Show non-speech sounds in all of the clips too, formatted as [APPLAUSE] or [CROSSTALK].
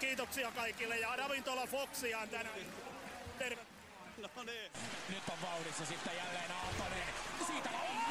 kiitoksia kaikille ja Ravintola Foxia on tänään. Terve. No niin. Nyt on vauhdissa sitten jälleen Aaltonen. Siitä Aalto!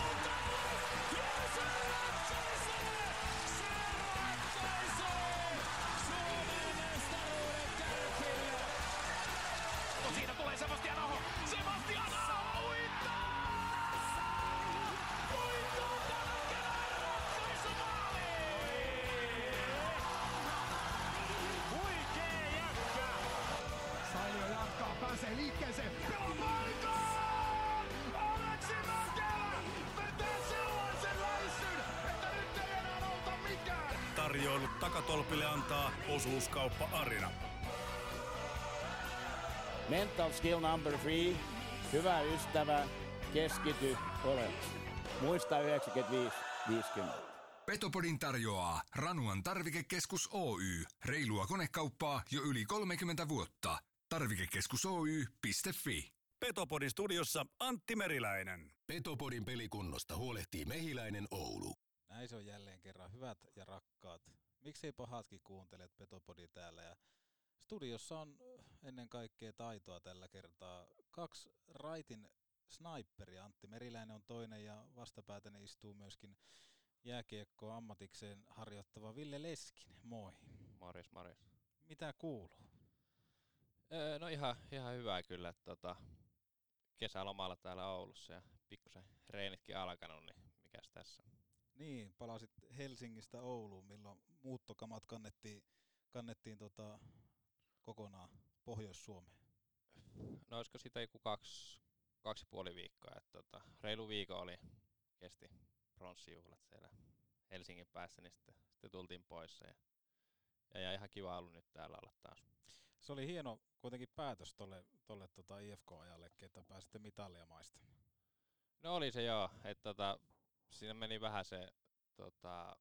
Tarjoilut takatolpille antaa osuuskauppa Arina. Mental skill number three. Hyvä ystävä, keskity olevaksi. Muista 95-50. Petopodin tarjoaa Ranuan tarvikekeskus Oy. Reilua konekauppaa jo yli 30 vuotta. Tarvikekeskus Oy.fi. Petopodin studiossa Antti Meriläinen. Petopodin pelikunnosta huolehtii Mehiläinen Oulu. Näin se on jälleen kerran. Hyvät ja rakkaat. Miksei pahatkin kuuntelet Petopodi täällä. Ja studiossa on ennen kaikkea taitoa tällä kertaa. Kaksi raitin sniperia. Antti Meriläinen on toinen ja vastapäätäni istuu myöskin jääkiekkoa ammatikseen harjoittava Ville Leskinen. Moi. Morjes, morjes. Mitä kuuluu? Öö, no ihan, ihan hyvää kyllä, tota, kesälomalla täällä Oulussa ja pikkusen reenitkin alkanut, niin mikäs tässä. Niin, palasit Helsingistä Ouluun, milloin muuttokamat kannettiin, kannettiin tota, kokonaan Pohjois-Suomeen. No olisiko siitä joku kaksi, kaksi puoli viikkoa, että tota, reilu viikko oli, kesti pronssijuhlat siellä Helsingin päässä, niin sitten, sitten tultiin pois ja, ja, ja ihan kiva ollut nyt täällä olla taas. Se oli hieno kuitenkin päätös tuolle, tolle, tota IFK-ajallekin, että pääsitte mitalia maistamaan. No oli se joo, että tota, siinä meni vähän se tota,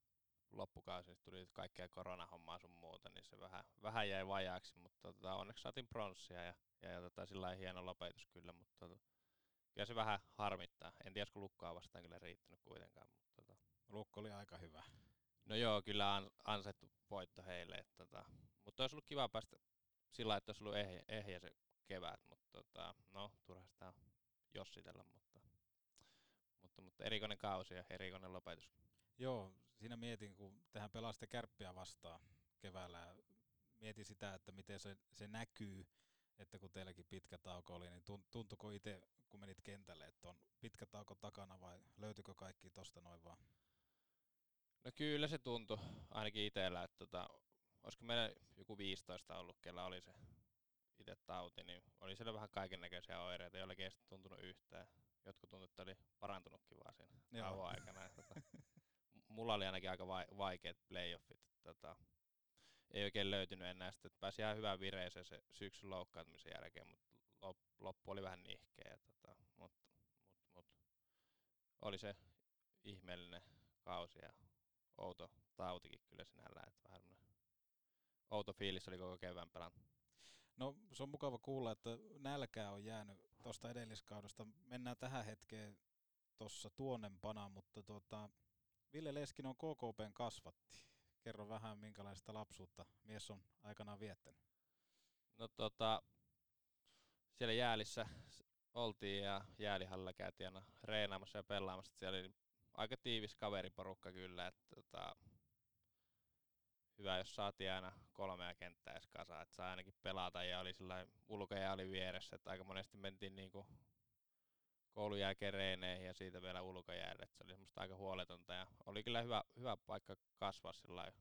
loppukausi, niin tuli kaikkea koronahommaa sun muuta, niin se vähän, vähän jäi vajaaksi, mutta tota, onneksi saatiin pronssia ja, ja, ja tota, sillä lailla hieno lopetus kyllä, mutta tota, kyllä se vähän harmittaa. En tiedä, kun lukkaa vastaan kyllä riittänyt kuitenkaan. Mutta tota. Lukko oli aika hyvä. No joo, kyllä an, ansaittu voitto heille. Että, tota, mutta olisi ollut kiva päästä sillä lailla, että olisi ollut ehjä, ehjä se kevät, mutta tota, no turha sitä jossitella, mutta, mutta, mutta erikoinen kausi ja erikoinen lopetus. Joo, siinä mietin, kun tähän pelasitte kärppiä vastaan keväällä ja mietin sitä, että miten se, se näkyy, että kun teilläkin pitkä tauko oli, niin tuntuko itse, kun menit kentälle, että on pitkä tauko takana vai löytyykö kaikki tosta noin vaan? No kyllä se tuntui, ainakin itsellä, että tota, olisiko meillä joku 15 ollut, kellä oli se itse tauti, niin oli siellä vähän kaiken näköisiä oireita, joillekin ei tuntunut yhtään. Jotkut tuntui, että oli parantunutkin vaan siinä tauon aikana. Tota, mulla oli ainakin aika vaikeat playoffit. Tota, ei oikein löytynyt enää sitä, että pääsi ihan hyvään vireeseen se syksyn loukkaantumisen jälkeen, mutta loppu oli vähän nihkeä. Tota, mutta mut, mut, oli se ihmeellinen kausi ja outo tautikin kyllä sinällään, että vähän outo fiilis oli koko kevään pelan. No se on mukava kuulla, että nälkää on jäänyt tuosta edelliskaudesta. Mennään tähän hetkeen tuossa tuonnempana, mutta tuota, Ville Leskin on KKPn kasvatti. Kerro vähän, minkälaista lapsuutta mies on aikanaan viettänyt. No tota, siellä jäälissä oltiin ja jäälihalla käytiin aina reenaamassa ja pelaamassa. Siellä oli aika tiivis kaveriporukka kyllä, että tota, hyvä, jos saatiin aina kolmea kenttää edes kasaan, että saa ainakin pelata ja oli sillä ulkoja oli vieressä, että aika monesti mentiin niinku koulun jälkeen ja siitä vielä ulkojäälle, että se oli semmoista aika huoletonta ja oli kyllä hyvä, hyvä paikka kasvaa sillä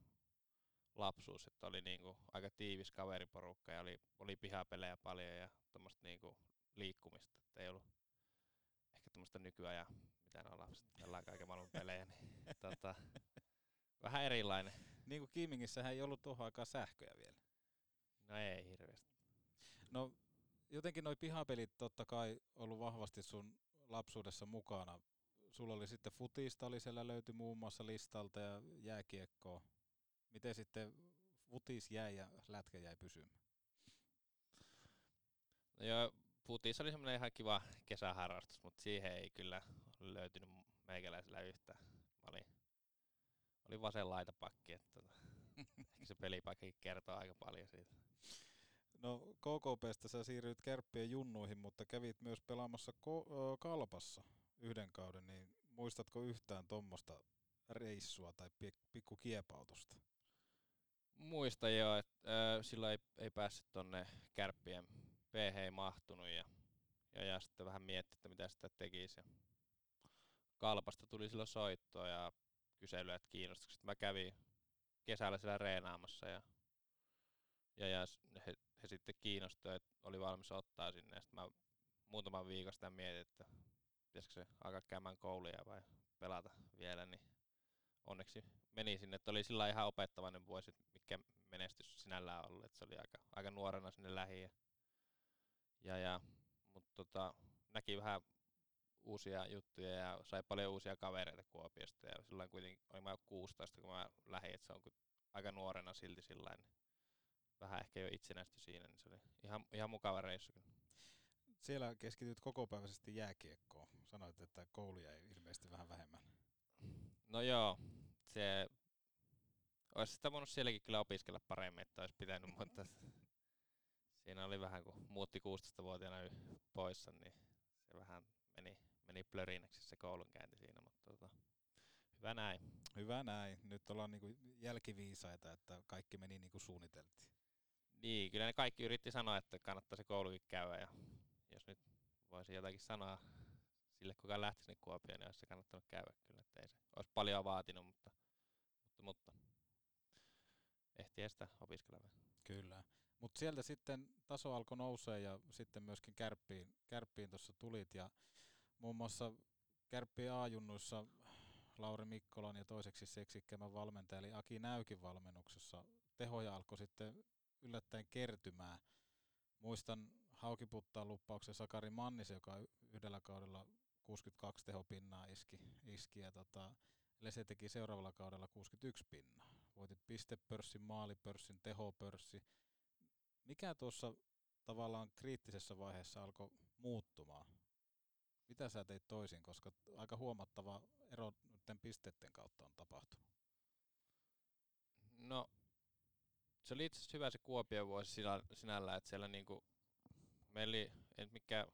lapsuus, että oli niinku aika tiivis kaveriporukka ja oli, oli pihapelejä paljon ja tuommoista niinku liikkumista, että ei ollut ehkä tuommoista nykyajan, mitä on lapset, pelaa kaiken maailman pelejä, niin [LAUGHS] tota, vähän erilainen. Niin kuin Kiimingissähän ei ollut tuohon aikaan sähköjä vielä. No ei hirveästi. No jotenkin noi pihapelit totta kai ollut vahvasti sun lapsuudessa mukana. Sulla oli sitten futista, oli siellä löytyi muun muassa listalta ja jääkiekkoa. Miten sitten futis jäi ja lätkä jäi pysymään? No joo, futis oli semmoinen ihan kiva kesäharrastus, mutta siihen ei kyllä löytynyt meikäläisellä yhtä. Mä olin, olin vasen laitapakki. Että... Tota. [LAUGHS] Ehkä se pelipaikkakin kertoo aika paljon siitä. No KKPstä sä siirryit kärppien junnuihin, mutta kävit myös pelaamassa ko- kalpassa yhden kauden, niin muistatko yhtään tuommoista reissua tai pi- pikku kiepautusta? Muistan jo, että äh, silloin ei, ei päässyt tonne kärppien PH ei mahtunut ja, ja, ja sitten vähän mietti, että mitä sitä tekisi. Ja kalpasta tuli silloin soittoa ja kyselyä, että kiinnostukset. Mä kävin kesällä siellä reenaamassa ja, ja, ja he, he sitten kiinnostuivat, että oli valmis ottaa sinne. Ja sitten mä muutaman viikon sitä mietin, että pitäisikö se alkaa käymään kouluja vai pelata vielä, niin onneksi meni sinne, että oli sillä ihan opettavainen vuosi, mikä menestys sinällään ollut, että se oli aika, aika nuorena sinne lähi. Ja, ja, ja mutta tota, näki vähän uusia juttuja ja sai paljon uusia kavereita Kuopiosta ja silloin kuitenkin olin mä 16, kun mä lähdin, että se on aika nuorena silti sillä niin vähän ehkä jo itsenäisty siinä, niin se oli ihan, ihan mukava reissu. Siellä keskityt kokopäiväisesti jääkiekkoon. Sanoit, että kouluja ei ilmeisesti vähän vähemmän. No joo, se olisi sitä voinut sielläkin kyllä opiskella paremmin, että olisi pitänyt, mutta siinä oli vähän, kun muutti 16-vuotiaana poissa, niin se vähän meni, meni plörinäksi se koulunkäynti siinä, mutta tota, hyvä näin. Hyvä näin. Nyt ollaan niinku jälkiviisaita, että kaikki meni niin kuin suunniteltiin. Niin, kyllä ne kaikki yritti sanoa, että kannattaa se koulukin käydä ja jos nyt voisi jotakin sanoa sille, kuka lähti sinne Kuopioon, niin olisi se kannattanut käydä kyllä, että ei se olisi paljon vaatinut, mutta, mutta, mutta ehtiä sitä opiskella Kyllä. Mutta sieltä sitten taso alkoi nousee ja sitten myöskin kärppiin, kärppiin tuossa tulit ja muun muassa kärppiin A-junnuissa Lauri Mikkolan ja toiseksi seksikkäämän valmentaja eli Aki Näykin valmennuksessa tehoja alkoi sitten yllättäen kertymään. Muistan Haukiputtaan luppauksen Sakari Mannisen, joka yhdellä kaudella 62 tehopinnaa iski, iski ja tota, Lese teki seuraavalla kaudella 61 pinnaa. Voitit pistepörssin, maalipörssin, tehopörssi. Mikä tuossa tavallaan kriittisessä vaiheessa alkoi muuttumaan? Mitä sä teit toisin, koska aika huomattava ero nyt pisteiden kautta on tapahtunut? No, se oli itse asiassa hyvä se Kuopion vuosi sinällä, että siellä niinku, meillä oli, ei mikään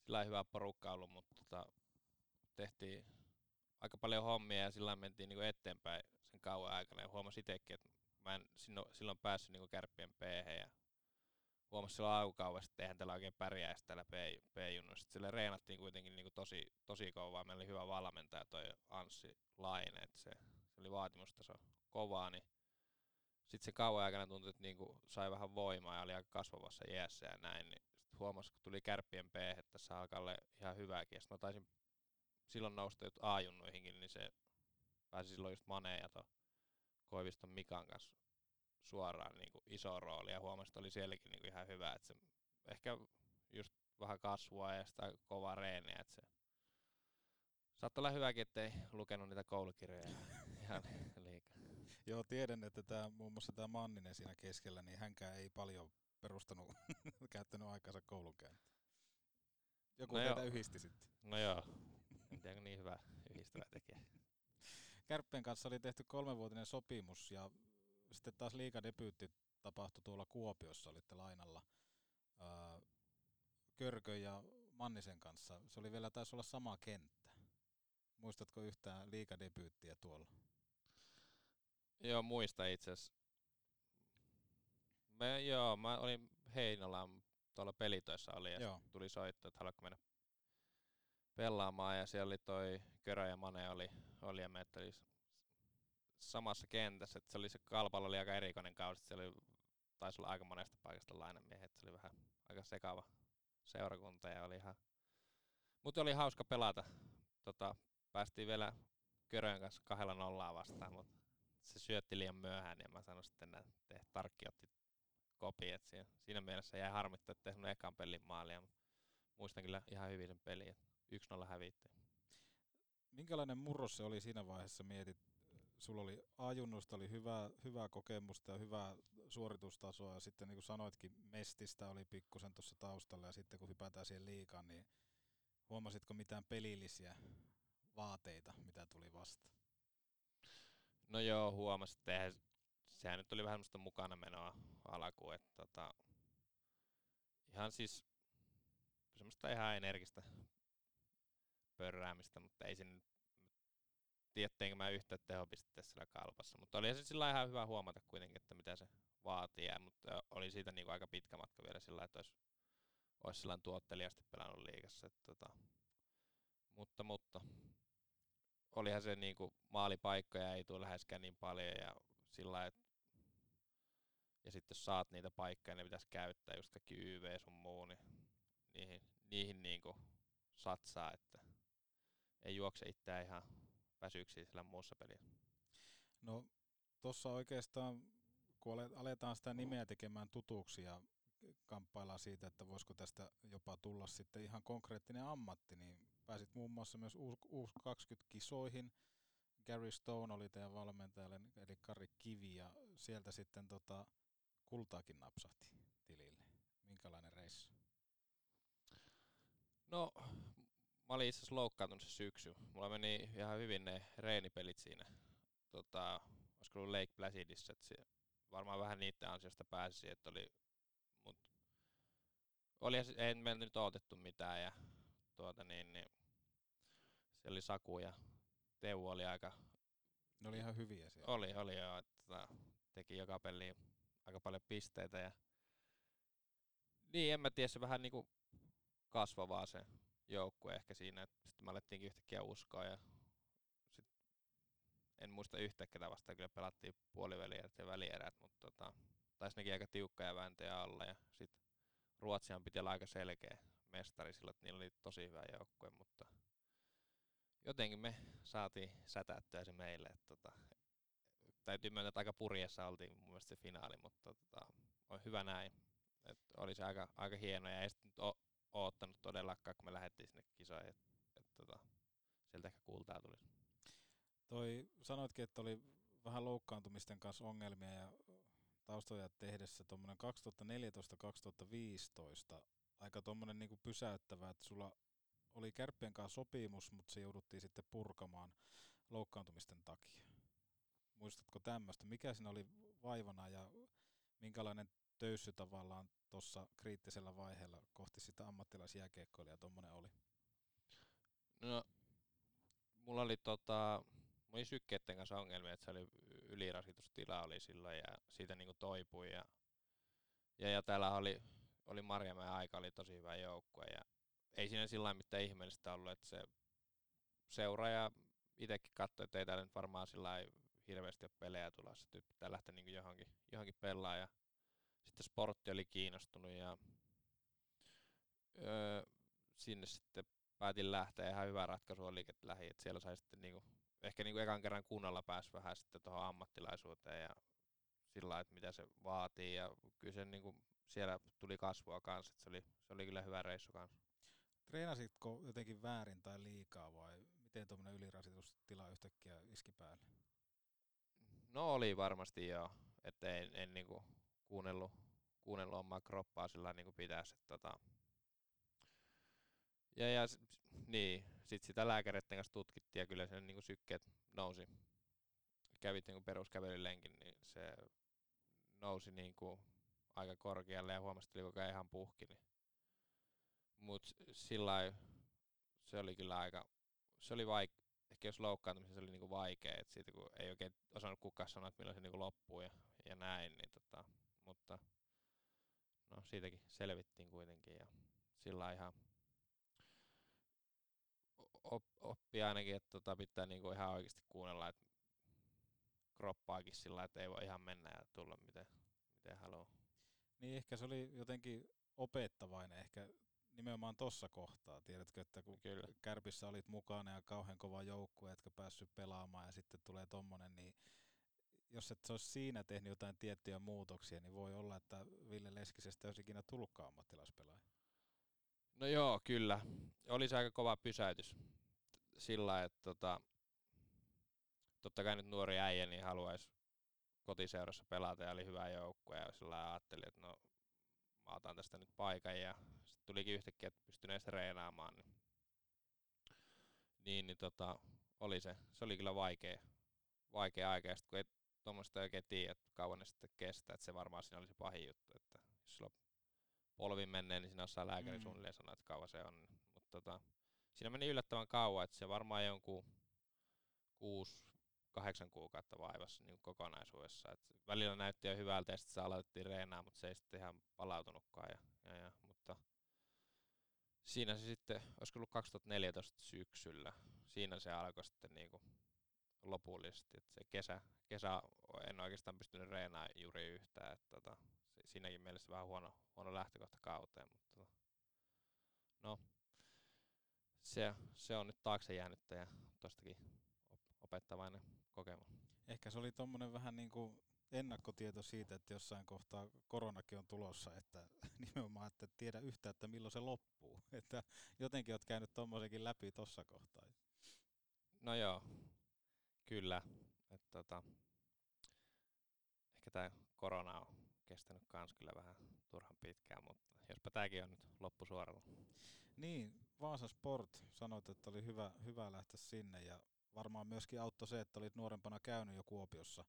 sillä hyvä porukka ollut, mutta tota, tehtiin aika paljon hommia ja sillä mentiin niinku eteenpäin sen kauan aikana ja huomasin itsekin, että mä en silloin päässyt niinku kärppien p ja huomasin silloin alkukaudesta, että eihän tällä oikein pärjäisi täällä P-junnuissa. Sille reenattiin kuitenkin niinku tosi, tosi kovaa. Meillä oli hyvä valmentaja toi Anssi Laine, että se, se oli vaatimustaso kovaa, niin sitten se kauan aikana tuntui, että niinku sai vähän voimaa ja oli aika kasvavassa iässä ja näin, niin sitten huomasi, kun tuli kärppien P, että tässä alkaa olla ihan hyvääkin. Ja sitten mä taisin silloin nousta A-junnuihinkin, niin se pääsi silloin just Maneen ja to Koiviston Mikan kanssa suoraan niin kuin iso rooli ja huomasi, että oli sielläkin niin kuin ihan hyvä, että se ehkä just vähän kasvua ja sitä kovaa reeniä, että se saattoi olla hyväkin, ettei lukenut niitä koulukirjoja [LAUGHS] ihan liikaa. Joo, tiedän, että tämä, muun muassa tämä Manninen siinä keskellä, niin hänkään ei paljon perustanut, [LAUGHS] käyttänyt aikansa koulunkäyntiin. Joku no teitä yhdisti sitten. No joo, [LAUGHS] en tiedä niin hyvä yhdistävä tekijä. Kärppien kanssa oli tehty kolmenvuotinen sopimus ja sitten taas liikadebyytti tapahtui tuolla Kuopiossa, olitte lainalla ää, Körkö ja Mannisen kanssa. Se oli vielä, taisi olla sama kenttä. Muistatko yhtään liikadebyyttiä tuolla? Joo, muista itse asiassa. Me, joo, mä olin Heinolan tuolla pelitöissä oli ja tuli soitto, että haluatko mennä pelaamaan ja siellä oli toi Körö ja Mane oli, oli ja me oli samassa kentässä, että se oli se kalpalla oli aika erikoinen kausi, se oli, taisi olla aika monesta paikasta lainamiehet, se oli vähän aika sekava seurakunta ja oli ihan, mutta oli hauska pelata. Tota, päästiin vielä Körön kanssa kahdella nollaa vastaan, mutta se syötti liian myöhään ja mä sanoin sitten, että Tarkki otti kopi, että siinä, siinä mielessä jäi harmittaa, että tehnyt ekan pelin maalia, mutta muistan kyllä ihan hyvin sen pelin, että 1-0 hävittiin. Minkälainen murros se oli siinä vaiheessa, mietit, sulla oli ajunnusta, oli hyvää, hyvää kokemusta ja hyvää suoritustasoa ja sitten niin kuin sanoitkin, Mestistä oli pikkusen tuossa taustalla ja sitten kun hypätään siihen liikaan, niin huomasitko mitään pelillisiä vaateita, mitä tuli vastaan? No joo, huomasin, että eihän, sehän nyt oli vähän semmoista mukana menoa alkuun, että tota, ihan siis semmoista ihan energistä pörräämistä, mutta ei sinne tietteenkö mä yhtä tehopistettä siellä kalpassa, mutta oli se sillä ihan hyvä huomata kuitenkin, että mitä se vaatii, mutta oli siitä niin kuin aika pitkä matka vielä sillä että olisi, olisi sillä tuottelijasti pelannut liigassa. Että, tota, mutta, mutta olihan se niin kuin maalipaikkoja ei tule läheskään niin paljon ja sillä että ja sitten jos saat niitä paikkoja, ne pitäisi käyttää, just kaikki YV sun muu, niin niihin, niihin niin kuin satsaa, että ei juokse itseään ihan väsyksiä sillä muussa pelissä. No tuossa oikeastaan, kun aletaan sitä nimeä tekemään tutuksi ja kamppaillaan siitä, että voisiko tästä jopa tulla sitten ihan konkreettinen ammatti, niin pääsit muun muassa myös uusi 20 kisoihin. Gary Stone oli teidän valmentajalle, eli Kari Kivi, ja sieltä sitten tota, kultaakin napsahti tilille. Minkälainen reissu? No, mä olin itse asiassa loukkaantunut se syksy. Mulla meni ihan hyvin ne reenipelit siinä. Tota, olisiko ollut Lake Placidissa, että varmaan vähän niiden ansiosta pääsi, että oli, mut oli, ei meillä nyt odotettu mitään ja tuota niin, niin se oli Saku ja Teuvo oli aika... Ne oli ihan hyviä siellä. Oli, oli joo, että tota, teki joka peliin aika paljon pisteitä ja niin, en mä tiedä, se vähän niinku kasvavaa se joukkue ehkä siinä, että sitten me alettiinkin yhtäkkiä uskoa ja sit en muista yhtä ketä vastaan, kyllä pelattiin puolivälierät ja välierät, mutta tota, taisi nekin aika tiukkoja vääntöjä alla ja sitten Ruotsihan piti olla aika selkeä mestari sillä, että niillä oli tosi hyvä joukkue, mutta jotenkin me saatiin sätättyä se meille, että tota, täytyy myöntää, että aika purjessa oltiin mun mielestä se finaali, mutta tota, on hyvä näin. Et oli se aika, aika hieno ja ei sitten oottanut todellakaan, kun me lähdettiin sinne kisoihin, että et, tota, sieltä ehkä kultaa tulisi. Toi sanoitkin, että oli vähän loukkaantumisten kanssa ongelmia ja taustoja tehdessä tuommoinen 2014-2015 aika tuommoinen niinku pysäyttävä, että sulla oli kärppien kanssa sopimus, mutta se jouduttiin sitten purkamaan loukkaantumisten takia. Muistatko tämmöistä? Mikä siinä oli vaivana ja minkälainen töyssy tavallaan tuossa kriittisellä vaiheella kohti sitä ammattilaisjääkiekkoilijaa tuommoinen oli? No, mulla oli tota, mulla oli sykkeiden kanssa ongelmia, että se oli ylirasitustila oli silloin ja siitä niinku toipui ja, ja, ja täällä oli, oli Marjamäen aika oli tosi hyvä joukkue ja ei siinä sillä mitään ihmeellistä ollut, että se seuraaja itsekin katsoi, että ei täällä nyt varmaan sillä hirveästi ole pelejä tulossa, että pitää lähteä niin johonkin, johonkin pelaamaan. Ja sitten sportti oli kiinnostunut ja öö, sinne sitten päätin lähteä. Ihan hyvä ratkaisu oli, että lähi, että siellä sai sitten niinku, ehkä niinku ekan kerran kunnalla pääsi vähän sitten tuohon ammattilaisuuteen ja sillä että mitä se vaatii ja kyllä se niinku siellä tuli kasvua kanssa, että se oli, se oli kyllä hyvä reissu kanssa. Treenasitko jotenkin väärin tai liikaa vai miten tuommoinen ylirasitustila yhtäkkiä iski päälle? No oli varmasti joo, että en, en niinku kuunnellut, kuunnellut omaa kroppaa sillä niinku pitäisi. Tota. Ja, ja niin, sit sitä lääkäreiden kanssa tutkittiin ja kyllä se niinku sykkeet nousi. Kävit niinku peruskävelylenkin, niin se nousi niinku aika korkealle ja huomasi, että oli ihan puhki. Niin. Mut sillä se oli kyllä aika, se oli vaik, ehkä jos loukkaantumisen se oli niinku vaikea, että siitä kun ei oikein osannut kukaan sanoa, että milloin se niinku loppuu ja, ja näin, niin tota, mutta no siitäkin selvittiin kuitenkin ja sillä ihan op, oppi ainakin, että tota pitää niinku ihan oikeasti kuunnella, että kroppaakin sillä että ei voi ihan mennä ja tulla miten, miten haluaa. Niin ehkä se oli jotenkin opettavainen ehkä nimenomaan tuossa kohtaa. Tiedätkö, että kun Kyllä. Kärpissä olit mukana ja kauhean kova joukkue, etkä päässyt pelaamaan ja sitten tulee tommonen, niin jos et se olisi siinä tehnyt jotain tiettyjä muutoksia, niin voi olla, että Ville Leskisestä olisi ikinä tullutkaan ammattilaispelaaja. No joo, kyllä. Oli se aika kova pysäytys sillä, että tota, totta kai nyt nuori äijä niin haluaisi kotiseurassa pelata ja oli hyvä joukkue ja sillä ajattelin, että no mä otan tästä nyt paikan ja sitten tulikin yhtäkkiä, että pystyn edes treenaamaan. Niin, niin, niin tota, oli se, se oli kyllä vaikea, vaikea aika, ja kun ei tuommoista oikein tiedä, että kauan ne sitten kestää, että se varmaan siinä oli se pahin juttu, että jos sulla polvi menee, niin siinä osaa lääkäri Mm. suunnilleen sanoa, että kauan se on. Mutta tota, siinä meni yllättävän kauan, että se varmaan jonkun kuusi, kahdeksan kuukautta vaivassa niin kokonaisuudessa. Et välillä näytti jo hyvältä ja sitten se aloitettiin reenaa, mutta se ei sitten ihan palautunutkaan. Ja, ja, ja, mutta siinä se sitten, olisiko ollut 2014 syksyllä, siinä se alkoi sitten niin kuin lopullisesti. Et se kesä, kesä en oikeastaan pystynyt reenaamaan juuri yhtään. Et tota, siinäkin mielessä vähän huono, huono lähtökohta kauteen, mutta tota, no, se, se on nyt taakse jäänyttä ja tostakin op- opettavainen kokemus. Ehkä se oli tommonen vähän niin kuin ennakkotieto siitä, että jossain kohtaa koronakin on tulossa, että [LAUGHS] nimenomaan, että et tiedä yhtään, että milloin se loppuu. [LAUGHS] Että jotenkin oot käynyt tommosenkin läpi tossa kohtaa. No joo, kyllä. Et tota, ehkä tämä korona on kestänyt kans kyllä vähän turhan pitkään, mutta jospa tämäkin on nyt loppusuoralla. Niin, Vaasa Sport sanoit, että oli hyvä, hyvä lähteä sinne ja varmaan myöskin auttoi se, että olit nuorempana käynyt jo Kuopiossa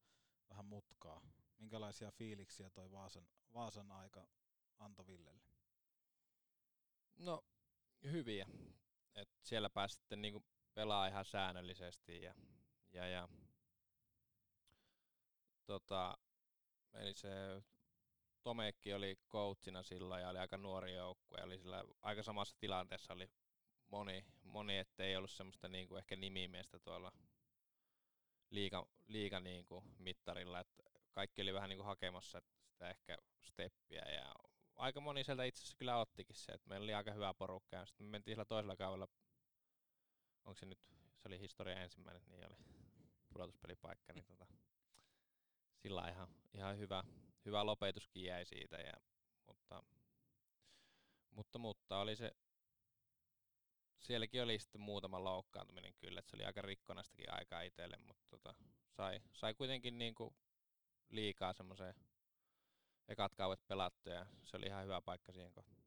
vähän mutkaa. Minkälaisia fiiliksiä toi Vaasan, Vaasan aika antoi Villelle? No hyviä. Et siellä pääsi sitten niinku pelaa ihan säännöllisesti ja, ja, ja. Tota, eli se Tomekki oli coachina silloin ja oli aika nuori joukkue ja oli sillä aika samassa tilanteessa oli moni, moni ettei ollut semmoista niinku ehkä nimimiestä tuolla liiga, liiga niinku mittarilla, että kaikki oli vähän niinku hakemassa sitä ehkä steppiä ja aika moni sieltä itse asiassa kyllä ottikin se, että meillä oli aika hyvä porukka ja sitten me mentiin sillä toisella kaudella, onko se nyt, se oli historia ensimmäinen, niin oli pudotuspelipaikka, niin tota, sillä ihan, ihan hyvä, hyvä lopetuskin jäi siitä, ja, mutta, mutta, mutta oli se, sielläkin oli sitten muutama loukkaantuminen kyllä, että se oli aika rikkonastakin aikaa itselle, mutta tota, sai, sai kuitenkin niinku liikaa semmoiseen ekat kauet pelattu ja se oli ihan hyvä paikka siihen kohtaan.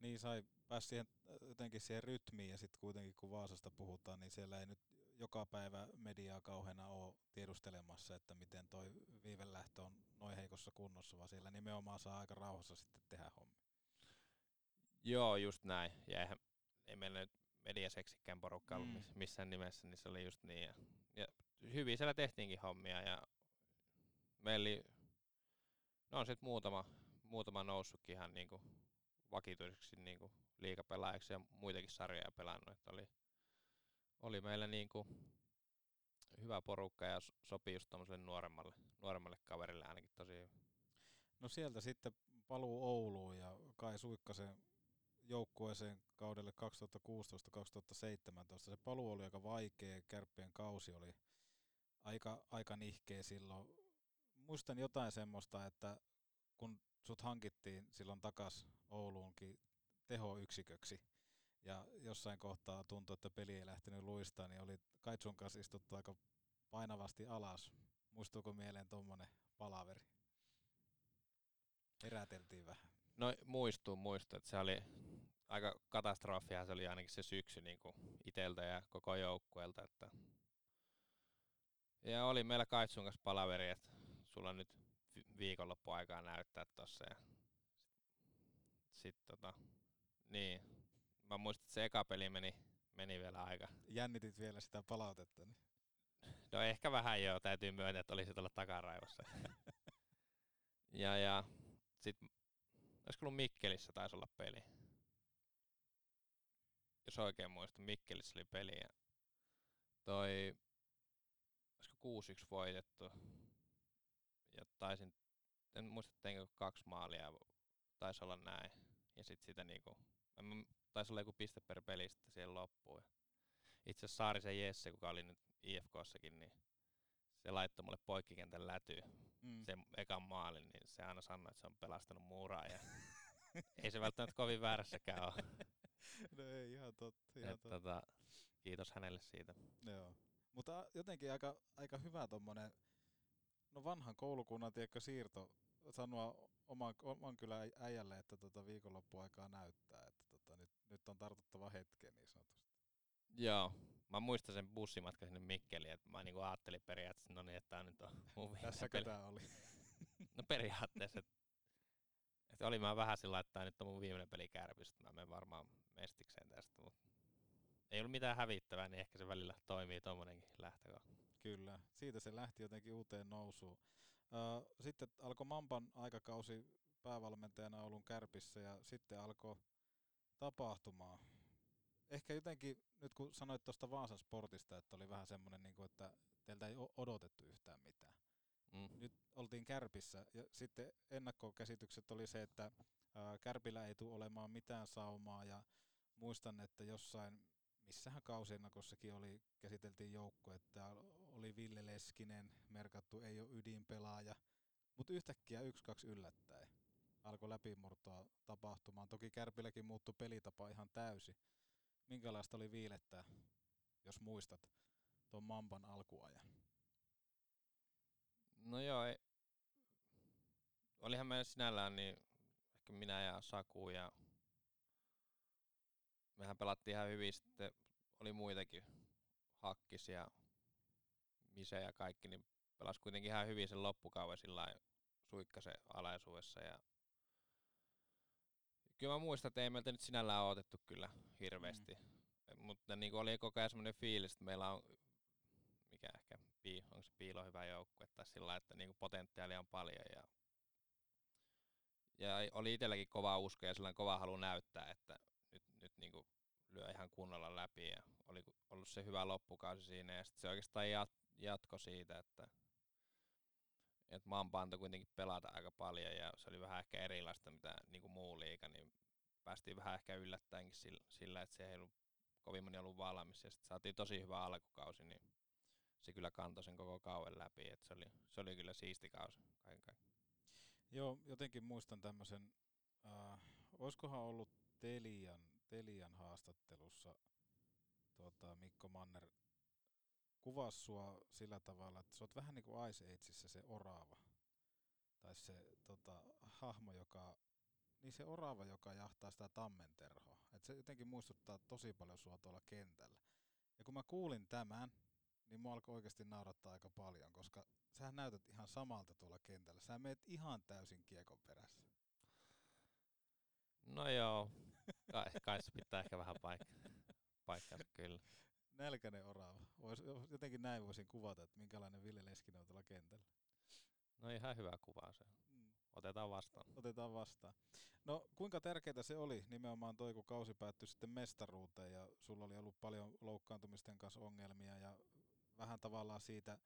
Niin sai pääsi siihen, jotenkin siihen rytmiin ja sitten kuitenkin kun Vaasasta puhutaan, niin siellä ei nyt joka päivä mediaa kauheena ole tiedustelemassa, että miten toi viivelähtö on noin heikossa kunnossa, vaan siellä nimenomaan saa aika rauhassa sitten tehdä hommi. Joo, just näin. Ja eihän, ei meillä nyt mediaseksikään porukka ollut Mm. miss- missään nimessä, niin se oli just niin. Ja, ja hyvin siellä tehtiinkin hommia ja meillä oli, no on sitten muutama, muutama noussutkin ihan niinku vakituiseksi niinku liikapelaajaksi ja muitakin sarjoja pelannut. Että oli, oli meillä niinku hyvä porukka ja sopii just tommoselle nuoremmalle, nuoremmalle kaverille ainakin tosi hyvin. No sieltä sitten paluu Ouluun ja Kai Suikkasen joukkueeseen kaudelle 2016-2017. Se paluu oli aika vaikea, kärppien kausi oli aika, aika nihkeä silloin. Muistan jotain semmoista, että kun sut hankittiin silloin takas Ouluunkin tehoyksiköksi ja jossain kohtaa tuntui, että peli ei lähtenyt luistaa, niin oli Kaitsun kanssa istuttu aika painavasti alas. Muistuuko mieleen tuommoinen palaveri? Heräteltiin vähän. No muistuu, muistuu, että se oli aika katastrofia, se oli ainakin se syksy niin kuin iteltä ja koko joukkueelta. Että ja oli meillä Kaitsun kanssa palaveri, että sulla on nyt vi- viikonloppuaikaa näyttää tossa. Ja tota, niin. Mä muistan, että se eka peli meni, meni vielä aika. Jännitit vielä sitä palautetta. Niin. No ehkä vähän joo, täytyy myöntää, että olisi tuolla takaraivossa. ja, ja sit, olisiko ollut Mikkelissä taisi olla peli. Jos oikein muistan, Mikkelissä oli peli ja toi, olisiko 6-1 voitettu. Ja taisin, en muista teinkö kaksi maalia, taisi olla näin. Ja sit sitä niinku, en taisi olla joku piste per peli sitten siihen loppuun. Itse asiassa Saarisen Jesse, kuka oli nyt IFKssakin, niin se laittoi mulle poikkikentän lätyy Mm. sen ekan maalin, niin se aina sanoi, että se on pelastanut muuraa. Ja ei se välttämättä kovin väärässäkään ole. [LAUGHS] No ei, ihan totta. Ihan Et, totta. tota, kiitos hänelle siitä. Joo. Mutta jotenkin aika, aika hyvä tommonen, no vanhan koulukunnan tiedätkö, siirto, sanoa oman, oman kylän äi- äijälle, että tota viikonloppuaikaa näyttää, että tota nyt, nyt on tartuttava hetken niin sanotusti. Joo, mä muistan sen bussimatkan sinne Mikkeliin, että mä niinku ajattelin periaatteessa, no niin, että tää nyt on mun [LAUGHS] viimeinen Tässäkö peli. tää oli? [LAUGHS] No periaatteessa, että et oli mä vähän sillä, että nyt on mun viimeinen peli kärpistä, mä menen varmaan mestikseen tästä, mutta ei ollut mitään hävittävää, niin ehkä se välillä toimii tommonenkin lähtökohta. Kyllä, siitä se lähti jotenkin uuteen nousuun. Sitten alkoi Mampan aikakausi päävalmentajana Oulun kärpissä ja sitten alkoi tapahtumaa. Ehkä jotenkin, nyt kun sanoit tuosta Vaasan sportista, että oli vähän semmoinen, niin että teiltä ei odotettu yhtään mitään. Mm. Nyt oltiin Kärpissä ja sitten ennakkokäsitykset oli se, että ää, Kärpillä ei tule olemaan mitään saumaa ja muistan, että jossain, missähän kausiennakossakin oli, käsiteltiin joukko, että oli Ville Leskinen, merkattu ei ole ydinpelaaja, mutta yhtäkkiä yksi kaksi yllättäen alkoi läpimurtoa tapahtumaan. Toki Kärpilläkin muuttui pelitapa ihan täysi. Minkälaista oli viilettää, jos muistat, tuon Mampan alkuajan? No joo, ei. olihan meillä sinällään niin ehkä minä ja Saku ja mehän pelattiin ihan hyvin, sitten oli muitakin, Hakkis ja Mise ja kaikki, niin pelas kuitenkin ihan hyvin sen loppukauden sillä suikkasen alaisuudessa ja kyllä mä muistan, että ei meiltä nyt sinällään odotettu kyllä hirveästi, mm. mutta niin oli koko ajan semmoinen fiilis, että meillä on mikä ehkä pii, onko se piilo hyvä joukkue tai sillä että niinku potentiaalia on paljon ja, ja oli itselläkin kova usko ja sellainen kova halu näyttää, että nyt, nyt niinku lyö ihan kunnolla läpi ja oli ollut se hyvä loppukausi siinä ja sitten se oikeastaan jat, jatko siitä, että että Mampa antoi kuitenkin pelata aika paljon ja se oli vähän ehkä erilaista mitä niin kuin muu liiga, niin päästiin vähän ehkä yllättäenkin sillä, sillä että se ei ollut kovin moni ollut valmis ja sitten saatiin tosi hyvä alkukausi, niin se kyllä kantoi sen koko kauden läpi, että se oli, se oli kyllä siisti kausi kaiken kaikkiaan. Joo, jotenkin muistan tämmöisen, äh, olisikohan ollut Telian, Telian haastattelussa tuota, Mikko Manner kuvasi sua sillä tavalla, että sä oot vähän niin kuin Ice Ageissa se oraava. Tai se tota, hahmo, joka, niin se oraava, joka jahtaa sitä tammenterhoa. Et se jotenkin muistuttaa tosi paljon sua tuolla kentällä. Ja kun mä kuulin tämän, niin mua alkoi oikeasti naurattaa aika paljon, koska sä näytät ihan samalta tuolla kentällä. Sä meet ihan täysin kiekon perässä. No joo, kai, kai se pitää ehkä vähän paik- paikkansa kyllä. Nälkäinen oraava. Vois, jotenkin näin voisin kuvata, että minkälainen Ville Leskinen on tuolla kentällä. No ihan hyvä kuva se. Mm. Otetaan vastaan. Otetaan vastaan. No kuinka tärkeää se oli nimenomaan toi, kun kausi päättyi sitten mestaruuteen ja sulla oli ollut paljon loukkaantumisten kanssa ongelmia ja vähän tavallaan siitä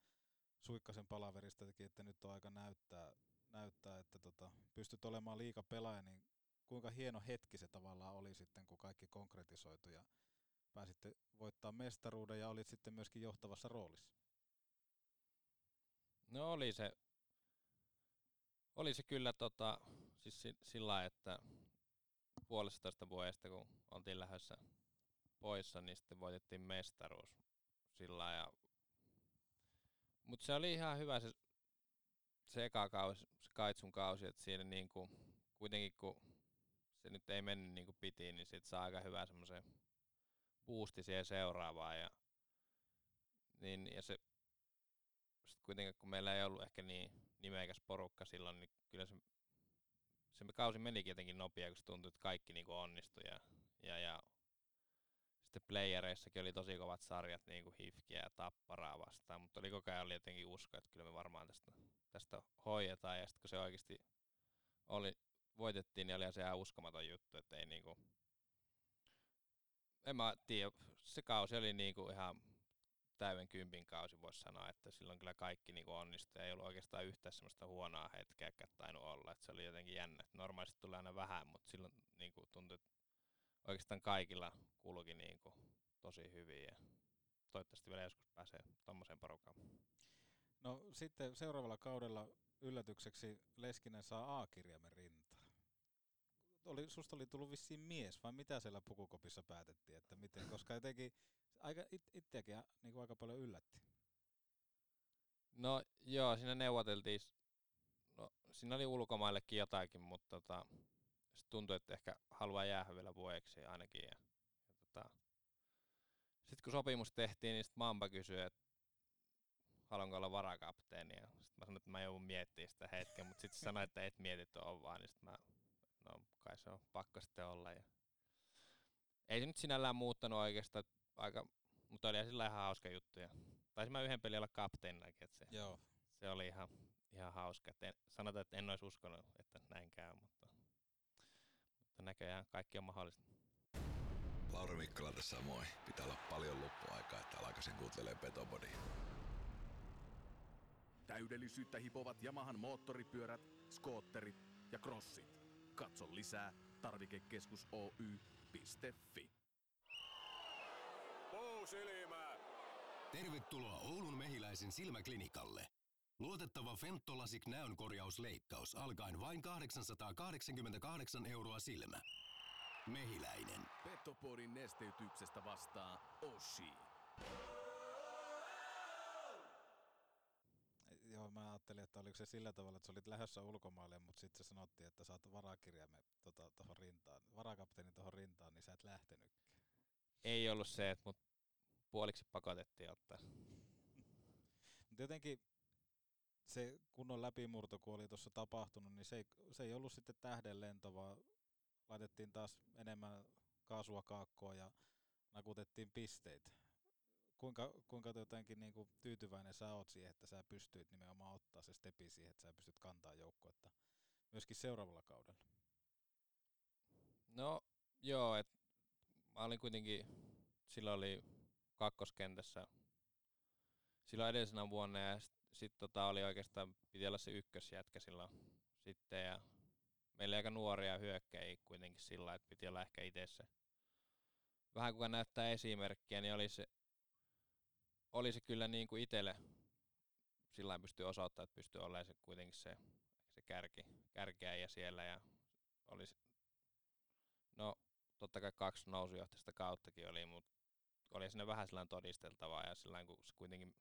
suikkasen palaveristakin, että nyt on aika näyttää, näyttää että tota, pystyt olemaan liika pelaaja, niin kuinka hieno hetki se tavallaan oli sitten, kun kaikki konkretisoitu ja pääsitte voittaa mestaruuden ja olit sitten myöskin johtavassa roolissa? No oli se, oli se kyllä tota, siis si- sillä että puolestatoista vuodesta kun oltiin lähdössä poissa, niin sitten voitettiin mestaruus sillä ja mutta se oli ihan hyvä se, se eka kausi, se Kaitsun kausi, että siinä niinku, kuitenkin kun se nyt ei mennyt niin kuin piti, niin sit saa aika hyvä semmoisen boosti siihen seuraavaan. Ja, niin, ja se, sit kuitenkin kun meillä ei ollut ehkä niin nimekäs porukka silloin, niin kyllä se, se kausi menikin jotenkin nopea, kun se tuntui, että kaikki niin kuin onnistui. Ja, ja, ja sitten playereissakin oli tosi kovat sarjat niin kuin Hifkiä ja Tapparaa vastaan, mutta oli koko ajan oli jotenkin usko, että kyllä me varmaan tästä, tästä hoidetaan. Ja sitten kun se oikeasti oli, voitettiin, niin oli se ihan uskomaton juttu, että ei niinku... En mä tiedä, se kausi oli niinku ihan täyden kympin kausi, voisi sanoa, että silloin kyllä kaikki niinku onnistui. Ei ollut oikeastaan yhtään semmoista huonoa hetkeäkään tainnut olla, että se oli jotenkin jännä. Että normaalisti tulee aina vähän, mutta silloin niinku tuntui, että oikeastaan kaikilla kulki niinku tosi hyvin ja toivottavasti vielä joskus pääsee tommoseen porukkaan. No sitten seuraavalla kaudella yllätykseksi Leskinen saa A-kirjaimen. Oli, susta oli tullut vissiin mies, vai mitä siellä pukukopissa päätettiin, että miten, koska jotenkin aika it, itseäkin niin aika paljon yllätti. No joo, siinä neuvoteltiin, no siinä oli ulkomaillekin jotakin, mutta tota, sitten tuntui, että ehkä haluaa jäädä vielä vuodeksi ainakin. Ja, ja tota, Sitten kun sopimus tehtiin, niin sit Mamba kysyi, että haluanko olla varakapteeni. Ja sitten mä sanoin, että mä joudun miettimään sitä hetken, mutta sitten sanoi, että et mieti tuon vaan. Niin sitten mä, no kai se on pakko sitten olla. Ja ei se nyt sinällään muuttanut oikeastaan aika, mutta oli sillä ihan hauska juttu. Ja taisin mä yhden pelin olla kapteeninakin, että se, Joo. se oli ihan, ihan hauska. Et en, sanotaan, että en olisi uskonut, että näin käy, mutta, mutta näköjään kaikki on mahdollista. Lauri Mikkola tässä moi. Pitää olla paljon loppuaikaa, että alkaisin kuuntelemaan Petobody. Täydellisyyttä hipovat Yamahan moottoripyörät, skootterit ja crossit. Katso lisää tarvikekeskus Oy.fi. Puusilmä! Tervetuloa Oulun mehiläisen silmäklinikalle. Luotettava Fentolasik näönkorjausleikkaus alkaen vain 888 euroa silmä. Mehiläinen. Petopodin nesteytyksestä vastaa Oshi. Joo, mä ajattelin, että oliko se sillä tavalla, että sä olit lähdössä ulkomaille, mutta sitten se sanottiin, että saat varakirjamme tuohon tota, rintaan, varakapteeni tuohon rintaan, niin sä et lähtenytkään. Ei ollut se, että mut puoliksi pakotettiin ottaa. [LAUGHS] Mutta jotenkin se kunnon läpimurto, kun oli tuossa tapahtunut, niin se ei, se ei ollut sitten tähdenlento, vaan laitettiin taas enemmän kaasua kaakkoon ja nakutettiin pisteitä. Kuinka, kuinka jotenkin niin kuin tyytyväinen sä oot siihen, että sä pystyit nimenomaan ottaa se stepi siihen, että sä pystyt kantaa joukkuetta myöskin seuraavalla kaudella? No joo, et mä olin kuitenkin, silloin oli kakkoskentässä silloin edellisenä vuonna ja sitten sit tota oli oikeastaan, piti olla se ykkösjätkä silloin sitten ja meillä oli aika nuoria hyökkäjiä kuitenkin sillä että piti olla ehkä itse se vähän kuka näyttää esimerkkiä, niin oli se, oli se kyllä niin kuin itselle sillä pystyy osoittamaan, että pystyy olemaan se kuitenkin se, se kärki, kärkeäjä siellä ja olisi, no totta kai kaksi nousujohtajista kauttakin oli, mutta oli sinne vähän sellainen todisteltavaa ja sellainen, kun se kuitenkin,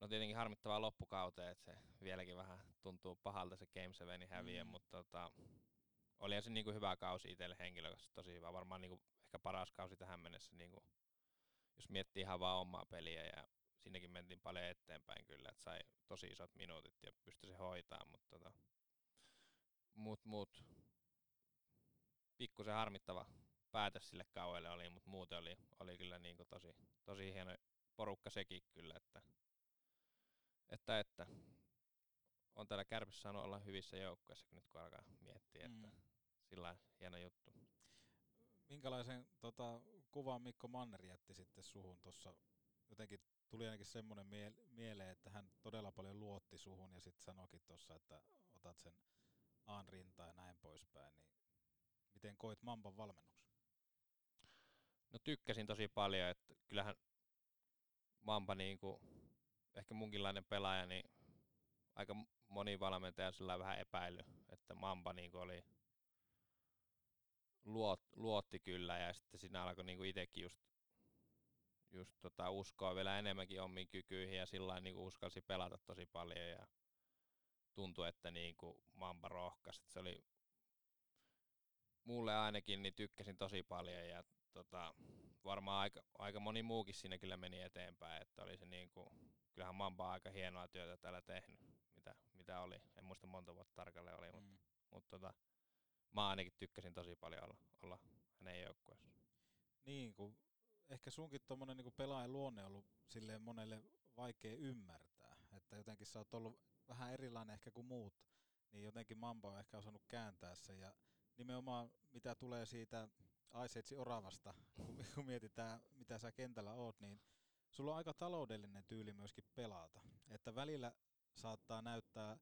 no tietenkin harmittavaa loppukauteen, että se vieläkin vähän tuntuu pahalta se Game 7 häviä, mm. mutta tota, oli se niin kuin hyvä kausi itselle henkilökohtaisesti tosi hyvä, varmaan niin kuin ehkä paras kausi tähän mennessä, niin kuin, jos miettii ihan vaan omaa peliä ja siinäkin mentiin paljon eteenpäin kyllä, että sai tosi isot minuutit ja pystyi se hoitaa, mutta tota, mut, mut, pikkusen harmittava päätös sille kauelle oli, mutta muuten oli, oli kyllä niin kuin tosi, tosi hieno porukka sekin kyllä, että, että, että on täällä Kärpissä saanut olla hyvissä joukkueissa, nyt kun alkaa miettiä, että mm. sillä hieno juttu. Minkälaisen tota, kuvan Mikko Manner jätti sitten suhun tuossa? Jotenkin tuli ainakin semmoinen mie- mieleen, että hän todella paljon luotti suhun ja sitten sanoikin tuossa, että otat sen Aan rintaan ja näin poispäin. Niin miten koit Mamban valmennuksen? No tykkäsin tosi paljon, että kyllähän Mamba niin kuin, ehkä munkinlainen pelaaja, niin aika moni valmentaja sillä vähän epäily, että Mamba niin kuin oli luot, luotti kyllä ja sitten siinä alkoi niin kuin itsekin just, just tota, uskoa vielä enemmänkin omiin kykyihin ja sillä niin kuin uskalsi pelata tosi paljon ja tuntui, että niin kuin Mamba rohkaisi. Se oli mulle ainakin niin tykkäsin tosi paljon ja tota, varmaan aika, aika moni muukin siinä kyllä meni eteenpäin, että oli se niin kuin, kyllähän Mamba aika hienoa työtä täällä tehnyt, mitä, mitä oli. En muista monta vuotta tarkalleen oli, mm. mutta, mutta tota, mä ainakin tykkäsin tosi paljon olla, olla hänen joukkueessa. Niin, kun ehkä sunkin tuommoinen niin pelaajan luonne on ollut silleen monelle vaikea ymmärtää, että jotenkin sä oot ollut vähän erilainen ehkä kuin muut, niin jotenkin Mamba on ehkä osannut kääntää sen ja nimenomaan mitä tulee siitä Ice Oravasta, kun, [LAUGHS] kun mietitään mitä sä kentällä oot, niin sulla on aika taloudellinen tyyli myöskin pelata. Että välillä saattaa näyttää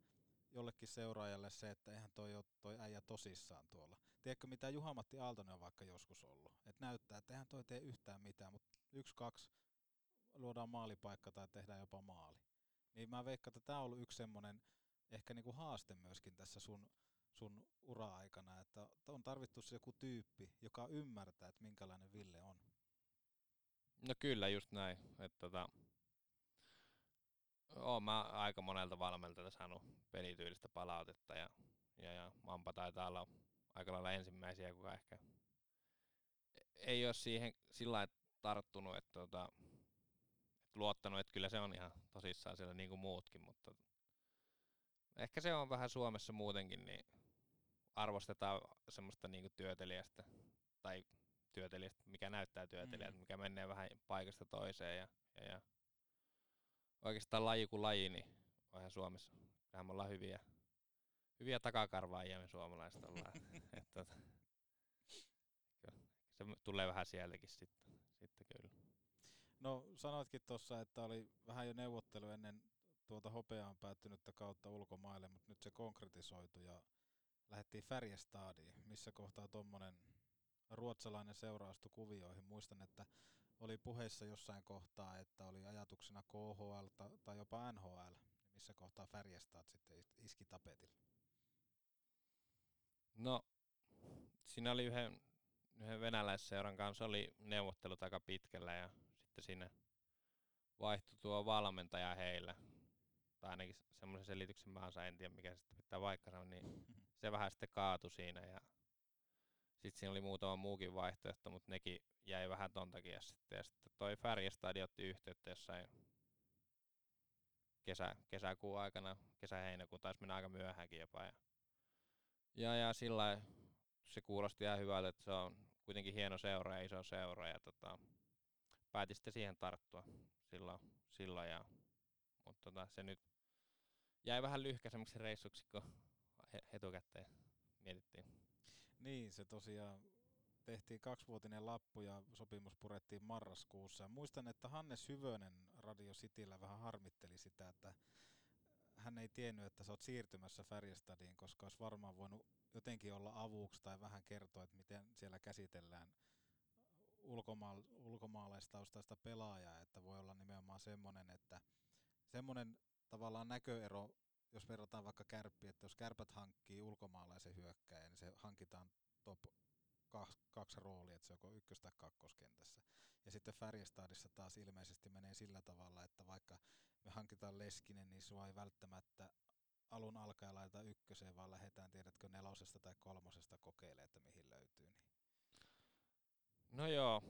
jollekin seuraajalle se, että eihän toi ole toi äijä tosissaan tuolla. Tiedätkö mitä Juhamatti Aaltonen on vaikka joskus ollut? Että näyttää, että eihän toi tee yhtään mitään, mutta yksi, kaksi luodaan maalipaikka tai tehdään jopa maali. Niin mä veikkaan, että tämä on ollut yksi semmoinen ehkä niinku haaste myöskin tässä sun sun ura-aikana, että on tarvittu se joku tyyppi, joka ymmärtää, että minkälainen Ville on. No kyllä, just näin. Että tota, oon mä aika monelta valmentajalta saanut pelityylistä palautetta ja, ja, ja Mampa taitaa olla aika lailla ensimmäisiä, kuka ehkä ei ole siihen sillä että tarttunut, että tota, et luottanut, että kyllä se on ihan tosissaan siellä niin kuin muutkin, mutta ehkä se on vähän Suomessa muutenkin, niin arvostetaan semmoista niin kuin työtelijästä tai työtelijästä, mikä näyttää työtelijältä, mm. mikä menee vähän paikasta toiseen ja, ja, ja oikeastaan laji kuin laji, niin on ihan Suomessa. Kyllähän me ollaan hyviä, hyviä takakarvaajia me suomalaiset ollaan. [LAUGHS] et, tota, se tulee vähän sieltäkin sitten, sitten kyllä. No sanoitkin tuossa, että oli vähän jo neuvottelu ennen tuota hopeaan päättynyttä kautta ulkomaille, mutta nyt se konkretisoitu ja lähdettiin Färjestadiin. Missä kohtaa tuommoinen ruotsalainen seura astui kuvioihin? Muistan, että oli puheissa jossain kohtaa, että oli ajatuksena KHL tai jopa NHL. Missä kohtaa Färjestad sitten iski tapetille? No, siinä oli yhden, yhden venäläisseuran kanssa oli neuvottelut aika pitkällä ja sitten sinne vaihtui tuo valmentaja heillä. Tai ainakin semmoisen selityksen mä en tiedä mikä sitten pitää vaikka niin se vähän sitten kaatui siinä ja sitten siinä oli muutama muukin vaihtoehto, mutta nekin jäi vähän ton takia sitten. Ja sitten toi Färjestad otti yhteyttä jossain kesä, kesäkuun aikana, kesä-heinäkuun, taisi mennä aika myöhäänkin jopa. Ja, ja, ja sillä se kuulosti ihan hyvältä, että se on kuitenkin hieno seura ja iso seura. Ja tota, päätin sitten siihen tarttua silloin, silloin ja, mutta tota, se nyt jäi vähän lyhkäisemmäksi reissuksi, kun etukäteen mietittiin. Niin, se tosiaan tehtiin kaksivuotinen lappu ja sopimus purettiin marraskuussa. Muistan, että Hannes Hyvönen Radio Cityllä vähän harmitteli sitä, että hän ei tiennyt, että sä oot siirtymässä Färjestadiin, koska olisi varmaan voinut jotenkin olla avuksi tai vähän kertoa, että miten siellä käsitellään ulkomaal- ulkomaalaistaustaista pelaajaa, että voi olla nimenomaan semmoinen, että semmoinen tavallaan näköero, jos verrataan vaikka kärppi, että jos kärpät hankkii ulkomaalaisen hyökkäjän, niin se hankitaan top kaksi roolia, että se on ykkös- tai kakkoskentässä. Ja sitten Färjestadissa taas ilmeisesti menee sillä tavalla, että vaikka me hankitaan Leskinen, niin sua ei välttämättä alun alkaen laita ykköseen, vaan lähdetään, tiedätkö, nelosesta tai kolmosesta kokeilemaan, että mihin löytyy. Niin. No joo,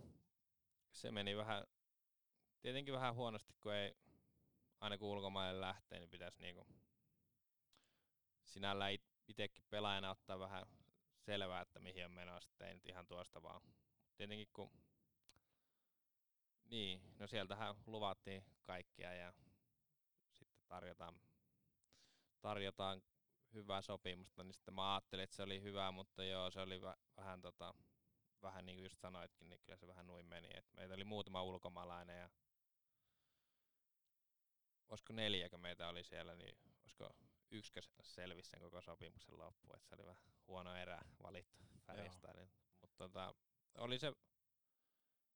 se meni vähän, tietenkin vähän huonosti, kun ei aina kun ulkomaille lähtee, niin pitäisi niinku sinällään itsekin pelaajana ottaa vähän selvää, että mihin on menossa, ei nyt ihan tuosta vaan. Tietenkin kun, niin, no sieltähän luvattiin kaikkia ja sitten tarjotaan, tarjotaan hyvää sopimusta, niin sitten mä ajattelin, että se oli hyvä, mutta joo, se oli v- vähän tota, vähän niin kuin just sanoitkin, niin kyllä se vähän nuin meni. Et meitä oli muutama ulkomaalainen ja olisiko neljäkö meitä oli siellä, niin olisiko yksikö selvisi sen koko sopimuksen loppuun, että se oli vähän huono erä valittu Färjestadin. Niin, mutta tota, oli se,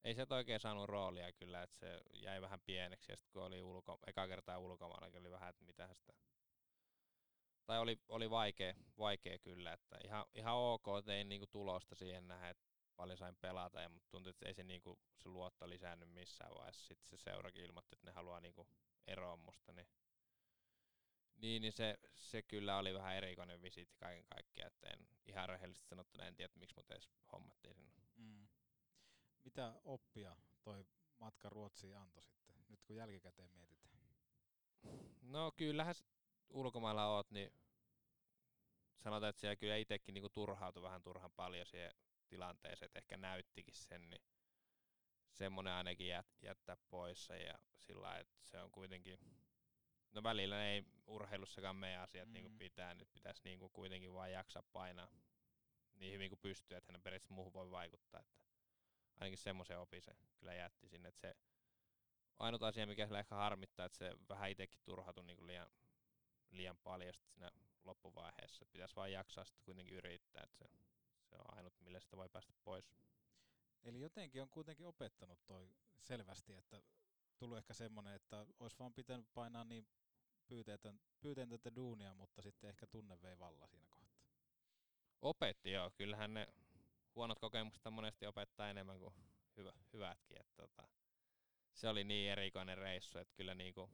ei se oikein saanut roolia kyllä, että se jäi vähän pieneksi, ja sitten kun oli ulko, eka kertaa ulkomailla, niin oli vähän, että mitä sitä tai oli, oli vaikea, vaikea kyllä, että ihan, ihan ok tein niinku tulosta siihen nähdä, että paljon sain pelata, ja, mutta tuntui, että ei se, niinku, se luotto lisännyt missään vaiheessa. Sitten se seurakin ilmoitti, että ne haluaa niinku eroa musta, niin niin, niin se, se kyllä oli vähän erikoinen visiitti kaiken kaikkiaan, että en ihan rehellisesti sanottuna en tiedä, miksi mut edes hommattiin sinne. Mm. Mitä oppia toi matka Ruotsiin antoi sitten, nyt kun jälkikäteen mietitään? No kyllähän ulkomailla oot, niin sanotaan, että siellä kyllä itsekin niinku turhautui vähän turhan paljon siihen tilanteeseen, että ehkä näyttikin sen, niin semmoinen ainakin jät, jättää poissa ja sillä että se on kuitenkin No välillä ei urheilussakaan mene asiat niin mm. niin kuin pitää. Nyt pitäisi niin kuin kuitenkin vain jaksaa painaa niin hyvin kuin pystyy, että hän periaatteessa muuhun voi vaikuttaa. Että ainakin semmoisen opi se kyllä jätti sinne. Että se ainut asia, mikä sillä ehkä harmittaa, että se vähän itsekin turhautui niin kuin liian, liian paljon siinä loppuvaiheessa. Että pitäisi vain jaksaa sitten kuitenkin yrittää. Että se, se on ainut, millä sitä voi päästä pois. Eli jotenkin on kuitenkin opettanut toi selvästi, että tullut ehkä semmoinen, että olisi vaan pitänyt painaa niin pyyteen tätä duunia, mutta sitten ehkä tunne vei valla siinä kohtaa. Opetti joo, kyllähän ne huonot kokemukset monesti opettaa enemmän kuin hyvä, hyvätkin. Että tota, se oli niin erikoinen reissu, että kyllä niinku,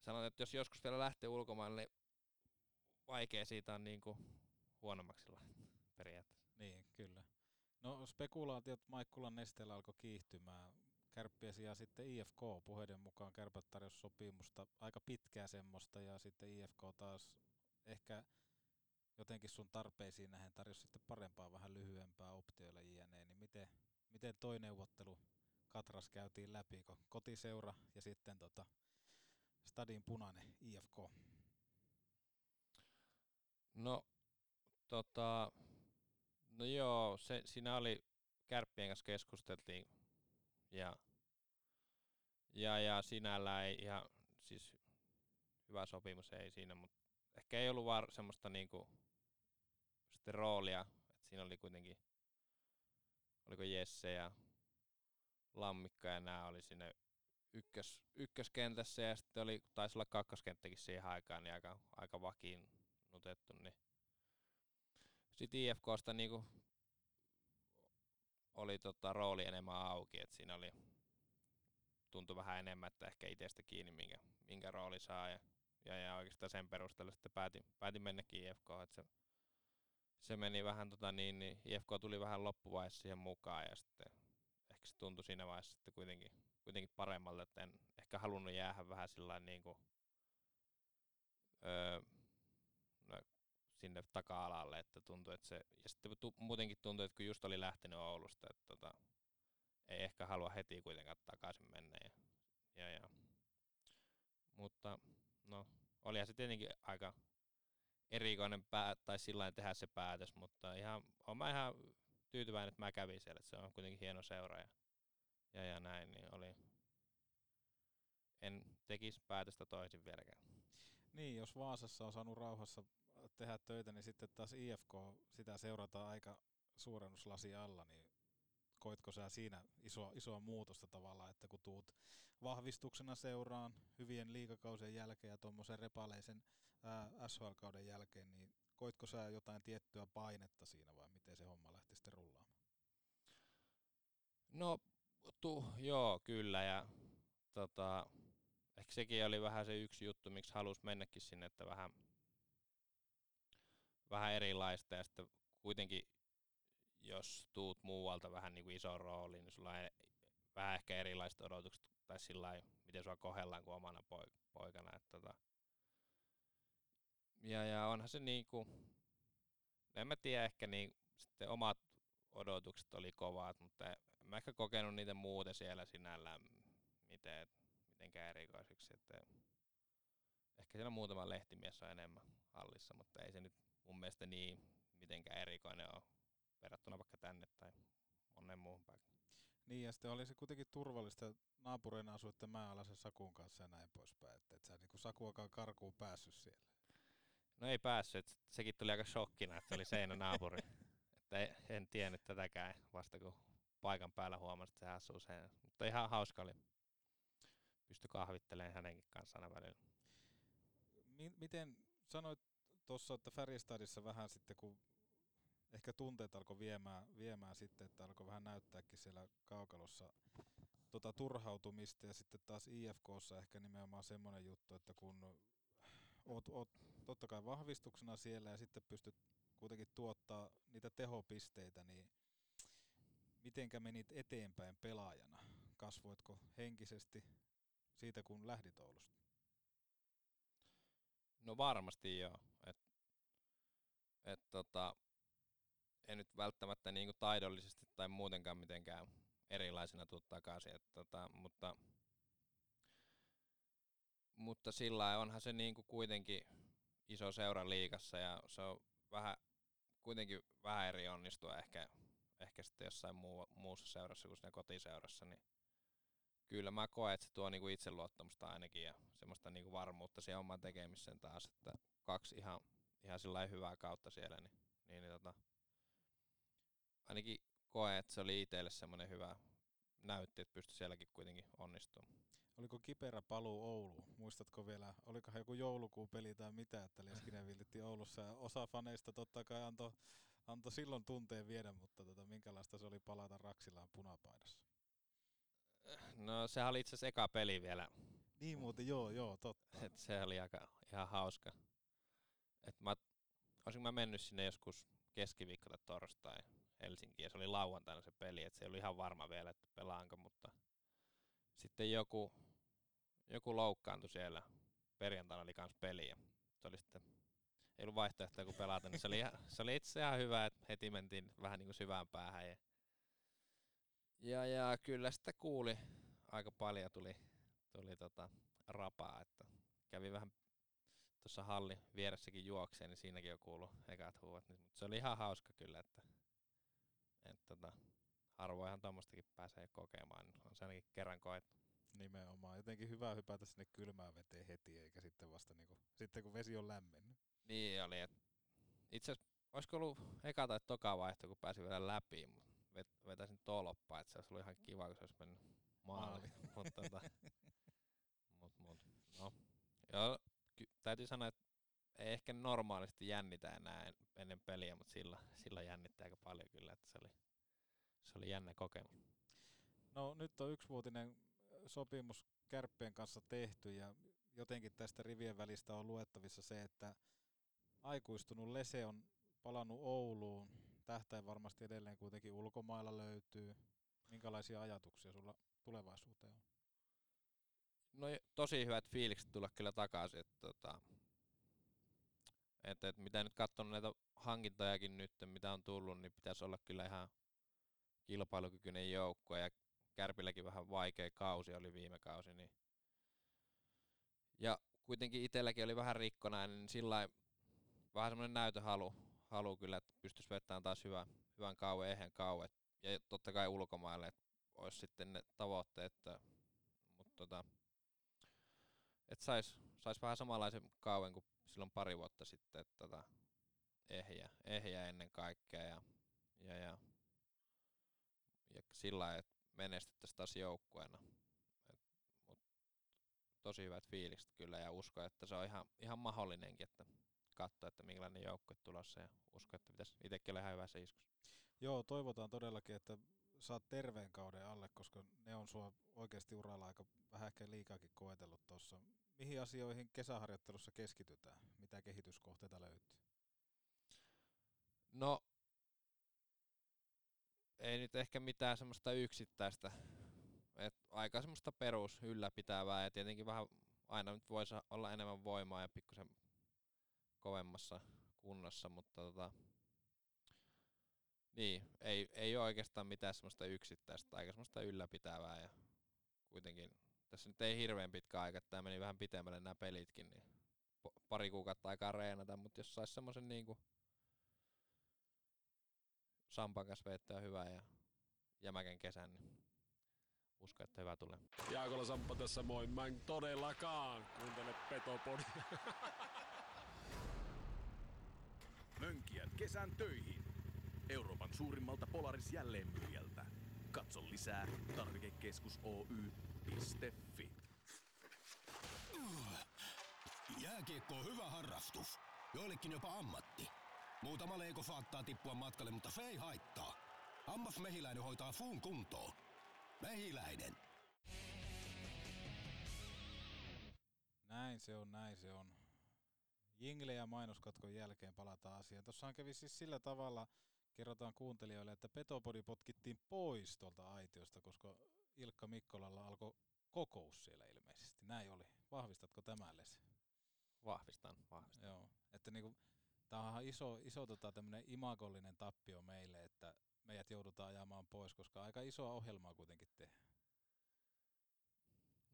sanon, että jos joskus vielä lähtee ulkomaille, niin vaikea siitä on niinku huonommaksi periaatteessa. Niin, kyllä. No spekulaatiot Maikkulan nesteellä alkoi kiihtymään. Kärppiä sijaan sitten IFK puheiden mukaan kärpät tarjosi sopimusta, aika pitkää semmoista, ja sitten IFK taas ehkä jotenkin sun tarpeisiin nähen tarjosi sitten parempaa, vähän lyhyempää optioilla jne. Niin miten, miten toi neuvottelu Katras käytiin läpi, kun kotiseura ja sitten tota Stadin punainen IFK? No, tota, no joo, se, siinä oli kärppien kanssa keskusteltiin ja, ja, ja sinällään ei ihan, siis hyvä sopimus ei siinä, mutta ehkä ei ollut vaan semmoista niinku sitten roolia, että siinä oli kuitenkin, oliko Jesse ja Lammikka ja nämä oli sinne ykkös, ykköskentässä ja sitten oli, taisi olla kakkoskenttäkin siihen aikaan, niin aika, aika vakiinnutettu, niin sitten IFKsta niinku oli tota rooli enemmän auki, että siinä oli tuntui vähän enemmän, että ehkä itsestä kiinni, minkä, minkä rooli saa. Ja, ja, ja oikeastaan sen perusteella sitten päätin, päätin mennäkin IFK, että se, se meni vähän tota niin, niin IFK tuli vähän loppuvaiheessa siihen mukaan ja sitten ehkä se tuntui siinä vaiheessa sitten kuitenkin, kuitenkin paremmalta, että en ehkä halunnut jäädä vähän sillä niin kuin, öö, sinne taka-alalle, että tuntui, että se, ja sitten tu, muutenkin tuntui, että kun just oli lähtenyt Oulusta, että tota, ei ehkä halua heti kuitenkaan takaisin mennä. Ja, ja, ja. Mutta no, olihan se tietenkin aika erikoinen pää, tai sillä tehdä se päätös, mutta ihan, olen mä ihan tyytyväinen, että mä kävin siellä, että se on kuitenkin hieno seura ja, ja, ja näin, niin oli, en tekisi päätöstä toisin vieläkään. Niin, jos Vaasassa on saanut rauhassa tehdä töitä, niin sitten taas IFK, sitä seurataan aika suurennuslasi alla, niin koitko sä siinä isoa, isoa muutosta tavallaan, että kun tuut vahvistuksena seuraan hyvien liikakausien jälkeen ja tuommoisen repaleisen SHL-kauden jälkeen, niin koitko sä jotain tiettyä painetta siinä vai miten se homma lähti sitten rullaamaan? No, tu, joo, kyllä ja tota, ehkä sekin oli vähän se yksi juttu, miksi halusi mennäkin sinne, että vähän, vähän erilaista ja sitten kuitenkin jos tuut muualta vähän niin kuin iso rooli, niin sulla on vähän ehkä erilaiset odotukset tai sillä miten sua kohdellaan kuin omana poikana. Että tota. ja, ja onhan se niin kuin, en mä tiedä, ehkä niin, sitten omat odotukset oli kovat, mutta en mä ehkä kokenut niitä muuten siellä sinällään miten, mitenkään erikoisiksi. Että ehkä siellä muutama lehtimies on enemmän hallissa, mutta ei se nyt mun mielestä niin mitenkään erikoinen ole verrattuna vaikka tänne tai monen muuhun paikkaan. Niin, ja sitten oli se kuitenkin turvallista. Naapureina asuitte mäenalaisen Sakun kanssa ja näin poispäin, että et sä niinku Sakuakaan karkuun päässyt siellä. No ei päässyt, sekin tuli aika shokkina, että oli seinä naapuri. [LAUGHS] että en tiennyt tätäkään vasta kun paikan päällä huomasin, että se asuu sen. Mutta ihan hauska oli. Pysty kahvittelemaan hänenkin kanssa aina välillä. M- miten sanoit tuossa, että Färjestadissa vähän sitten kun ehkä tunteet alkoi viemään, viemään sitten, että alkoi vähän näyttääkin siellä kaukalossa tota turhautumista ja sitten taas IFKssa ehkä nimenomaan semmoinen juttu, että kun oot, oot totta kai vahvistuksena siellä ja sitten pystyt kuitenkin tuottaa niitä tehopisteitä, niin mitenkä menit eteenpäin pelaajana? Kasvoitko henkisesti siitä, kun lähdit Oulusta? No varmasti joo. Et, et tota, en nyt välttämättä niin kuin taidollisesti tai muutenkaan mitenkään erilaisena tuu takaisin. Että, tota, mutta, mutta sillä onhan se niin kuin kuitenkin iso seura liikassa ja se on vähän, kuitenkin vähän eri onnistua ehkä, ehkä sitten jossain muu, muussa seurassa kuin siinä kotiseurassa, niin kyllä mä koen, että se tuo niinku itseluottamusta ainakin ja semmoista niinku varmuutta siihen oman tekemiseen taas, että kaksi ihan, ihan sillä hyvää kautta siellä, niin, niin, niin tota, ainakin koe, että se oli itselle semmoinen hyvä näytti, että pystyi sielläkin kuitenkin onnistumaan. Oliko kiperä paluu Ouluun? Muistatko vielä, oliko joku joulukuun peli tai mitä, että Leskinen villitti Oulussa ja osa faneista totta kai antoi anto silloin tunteen viedä, mutta tota, minkälaista se oli palata Raksilaan punapaidassa? No sehän oli itse asiassa eka peli vielä. Niin muuten, joo, joo, totta. Et se oli aika ihan hauska. Et mä olisinko mä mennyt sinne joskus keskiviikko tai torstai Helsinkiin ja se oli lauantaina se peli, että se ei ollut ihan varma vielä, että pelaanko, mutta sitten joku, joku loukkaantui siellä. Perjantaina oli kans peli ja se oli sitten, ei ollut vaihtoehtoja kuin pelata, niin se oli, ihan, se oli itse ihan hyvä, että heti mentiin vähän niin kuin syvään päähän. Ja, ja, ja kyllä sitä kuuli aika paljon tuli, tuli tota rapaa, että kävi vähän tuossa halli vieressäkin juokseen, niin siinäkin jo kuulu ekat huuvat. Niin, mutta se oli ihan hauska kyllä, että, että tota, harvoinhan tuommoistakin pääsee kokemaan, niin on se ainakin kerran koettu. Nimenomaan. Jotenkin hyvä hypätä sinne kylmään veteen heti, eikä sitten vasta niinku, sitten kun vesi on lämmennyt. Niin oli. Et itse asiassa olisiko ollut eka tai toka vaihto, kun pääsi vielä läpi, mutta vetäisin tolppaa, että se olisi ollut ihan kiva, kun se olisi mennyt maaliin. [LAUGHS] mutta tota, [LAUGHS] mut, mut, no. Joo, ky- täytyy sanoa, että ei ehkä normaalisti jännitä enää ennen peliä, mutta sillä, sillä jännittää aika paljon kyllä, että se oli, se oli jännä kokemus. No nyt on yksivuotinen sopimus Kärppien kanssa tehty ja jotenkin tästä rivien välistä on luettavissa se, että aikuistunut Lese on palannut Ouluun. Tähtäin varmasti edelleen kuitenkin ulkomailla löytyy. Minkälaisia ajatuksia sulla tulevaisuuteen on? No tosi hyvät fiilikset tulla kyllä takaisin. Että, tota, että, että mitä nyt katsonut näitä hankintojakin nyt, mitä on tullut, niin pitäisi olla kyllä ihan kilpailukykyinen joukko ja Kärpilläkin vähän vaikea kausi oli viime kausi. Niin. Ja kuitenkin itselläkin oli vähän rikkonainen, niin sillä vähän semmoinen näytöhalu halu kyllä, että pystyisi vettämään taas hyvän, hyvän kauan, ehden kauan. Ja totta kai ulkomaille, että olisi sitten ne tavoitteet, että, mutta tota, että sais, sais vähän samanlaisen kauan kuin silloin pari vuotta sitten, että tota, ehjä, ehjä ennen kaikkea ja, ja, ja, ja sillä lailla, että menestyttäisiin taas joukkueena. Mut tosi hyvät fiilikset kyllä ja usko, että se on ihan, ihan mahdollinenkin, että katsoa, että minkälainen joukkue tulossa ja usko, että pitäisi itsekin olla ihan hyvässä iskussa. Joo, toivotaan todellakin, että saat terveen kauden alle, koska ne on sua oikeasti uralla aika vähän ehkä liikaakin koetellut tuossa. Mihin asioihin kesäharjoittelussa keskitytään? Mitä kehityskohteita löytyy? No, ei nyt ehkä mitään semmoista yksittäistä. Et aika semmoista perus ylläpitävää ja tietenkin vähän aina nyt voisi olla enemmän voimaa ja pikkusen kovemmassa kunnossa, mutta tota, niin, ei, ei ole oikeastaan mitään semmoista yksittäistä, aika semmoista ylläpitävää ja kuitenkin tässä nyt ei hirveän pitkä aika, että tämä meni vähän pitemmälle nämä pelitkin, niin pari kuukautta aikaa reenata, mutta jos saisi semmoisen niinku Sampan kanssa veittää hyvää ja jämäkän kesän, niin uskon, että hyvä tulee. Jaakola Samppa tässä moi. Mä en todellakaan kuuntele Petopodia. [LAUGHS] Mönkijät kesän töihin. Euroopan suurimmalta Polaris jälleenmyyjältä. Katso lisää tarvikekeskus Oy.fi. Jääkiekko on hyvä harrastus. Joillekin jopa ammatti. Muutama leiko saattaa tippua matkalle, mutta se ei haittaa. Ammas mehiläinen hoitaa fuun kuntoon. Mehiläinen. Näin se on, näin se on. Jingle ja mainoskatkon jälkeen palataan asiaan. Tuossahan kävi siis sillä tavalla, kerrotaan kuuntelijoille, että Petopodi potkittiin pois tuolta aitiosta, koska Ilkka Mikkolalla alkoi kokous siellä ilmeisesti. Näin oli. Vahvistatko tämän Les? Vahvistan, vahvistan. Joo, että niinku, tämä on iso, iso tota, tämmöinen imagollinen tappio meille, että meidät joudutaan ajamaan pois, koska aika isoa ohjelmaa kuitenkin tehdään.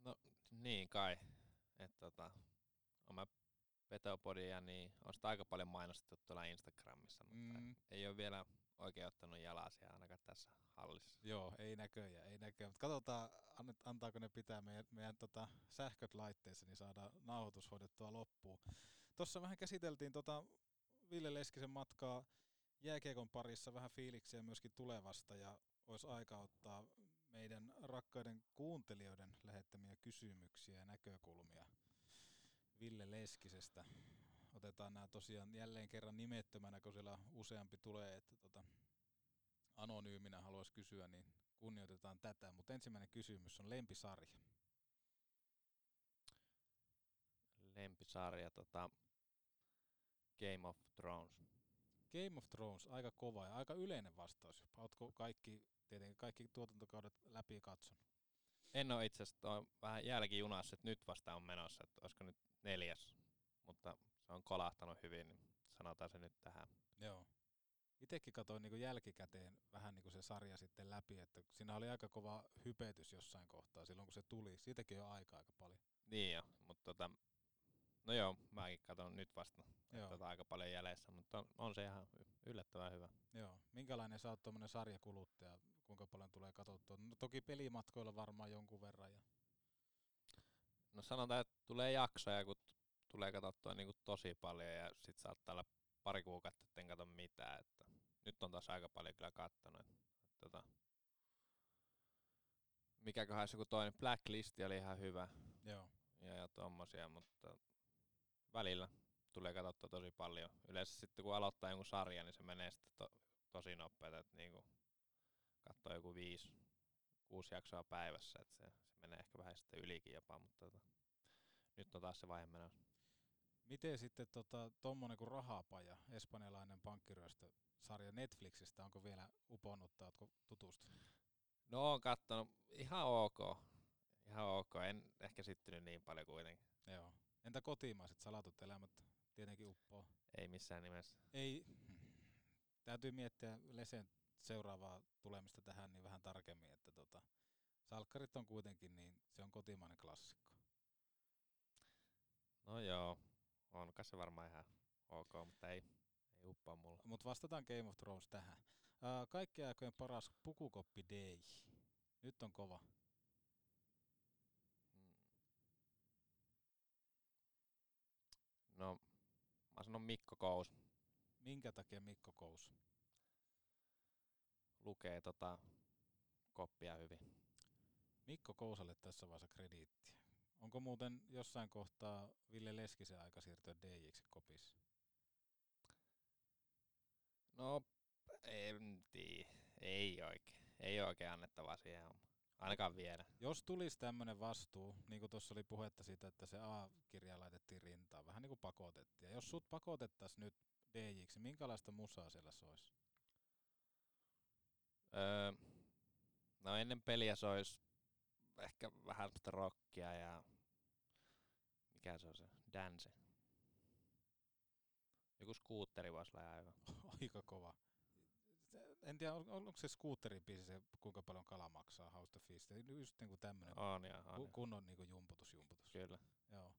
No niin kai. Että tota, mä Petopodia, niin on sitä aika paljon mainostettu tuolla Instagramissa, mutta mm. ei ole vielä oikein ottanut jalasia ainakaan tässä hallissa. Joo, ei näköjään, ei näköjään. Mutta katsotaan, antaako ne pitää meidän, meidän tota, sähköt laitteessa, niin saadaan nauhoitus hoidettua loppuun. Tuossa vähän käsiteltiin tota Ville Leskisen matkaa jääkiekon parissa, vähän fiiliksiä myöskin tulevasta, ja olisi aika ottaa meidän rakkaiden kuuntelijoiden lähettämiä kysymyksiä ja näkökulmia Ville Leskisestä. Otetaan nämä tosiaan jälleen kerran nimettömänä, kun siellä useampi tulee, että tota, anonyyminä haluaisi kysyä, niin kunnioitetaan tätä. Mutta ensimmäinen kysymys on lempisarja. Lempisarja, tota, Game of Thrones. Game of Thrones, aika kova ja aika yleinen vastaus. jopa. Ootko kaikki, tietenkin kaikki tuotantokaudet läpi katsonut? En ole itse asiassa vähän jälkijunassa, että nyt vasta on menossa, että olisiko nyt neljäs, mutta se on kolahtanut hyvin, niin sanotaan se nyt tähän. Joo. Itekin katsoin niin jälkikäteen vähän niin kuin se sarja sitten läpi, että siinä oli aika kova hypetys jossain kohtaa silloin, kun se tuli. Siitäkin on aika aika paljon. Niin jo, mutta tota, no joo, mäkin katson nyt vasta, Joo. että tota aika paljon jäljessä, mutta on, on se ihan yllättävän hyvä. Joo. Minkälainen sä oot tuommoinen sarjakuluttaja? Kuinka paljon tulee katsottua? No, toki pelimatkoilla varmaan jonkun verran. Ja... No sanotaan, että tulee jaksoja, kun tulee katsottua niin tosi paljon ja sit saattaa olla pari kuukautta, että en katso mitään. Että nyt on taas aika paljon kyllä kattonut. Tota, mikäköhän olisi joku toinen, Blacklist oli ihan hyvä. Joo. Ja, ja tommosia, mutta välillä tulee katsottua tosi paljon. Yleensä sitten kun aloittaa jonkun sarjan, niin se menee sitten to, tosi nopeeta, että niinku katsoo joku viisi, kuusi jaksoa päivässä, että se, se menee ehkä vähän sitten ylikin jopa, mutta tota, nyt on taas se vaihe menossa. Miten sitten tota, tommonen kuin Rahapaja, espanjalainen pankkiryöstö-sarja Netflixistä, onko vielä uponnut tai ootko tutustunut? No on kattonut ihan ok. Ihan ok. En ehkä syttynyt niin paljon kuitenkin. Joo. Entä kotimaiset salatut elämät tietenkin uppoo? Ei missään nimessä. Ei. Täytyy miettiä Lesen seuraavaa tulemista tähän niin vähän tarkemmin, että tota, salkkarit on kuitenkin, niin se on kotimainen klassikko. No joo, on se varmaan ihan ok, mutta ei, ei uppoa mulla. Mutta vastataan Game of Thrones tähän. Uh, kaikkien aikojen paras pukukoppi Day. Nyt on kova. No, mä sanon Mikko Kous. Minkä takia Mikko Kous? Lukee tota koppia hyvin. Mikko Kousalle tässä vaiheessa krediittiä. Onko muuten jossain kohtaa Ville Leskisen aika siirtyä DJiksi kopissa? No, en tiedä. Ei oikein. Ei oikein annettavaa siihen hommaan. Ainakaan vielä. Jos tulisi tämmöinen vastuu, niin kuin tuossa oli puhetta siitä, että se A-kirja laitettiin rintaan, vähän niin kuin pakotettiin. Ja jos sut pakotettaisiin nyt DJiksi, minkälaista musaa siellä soisi? Öö, no ennen peliä sois ehkä vähän sitä rockia ja mikä se on se? Dance. Joku skuutteri voisi olla. [LAUGHS] Aika kova. Se- En tiedä, on- onko se skuutterin biisi se, kuinka paljon kala maksaa, House the Feast. Just niin kuin tämmöinen ku- ja. kunnon niin kuin jumputus, jumputus. Kyllä. Joo.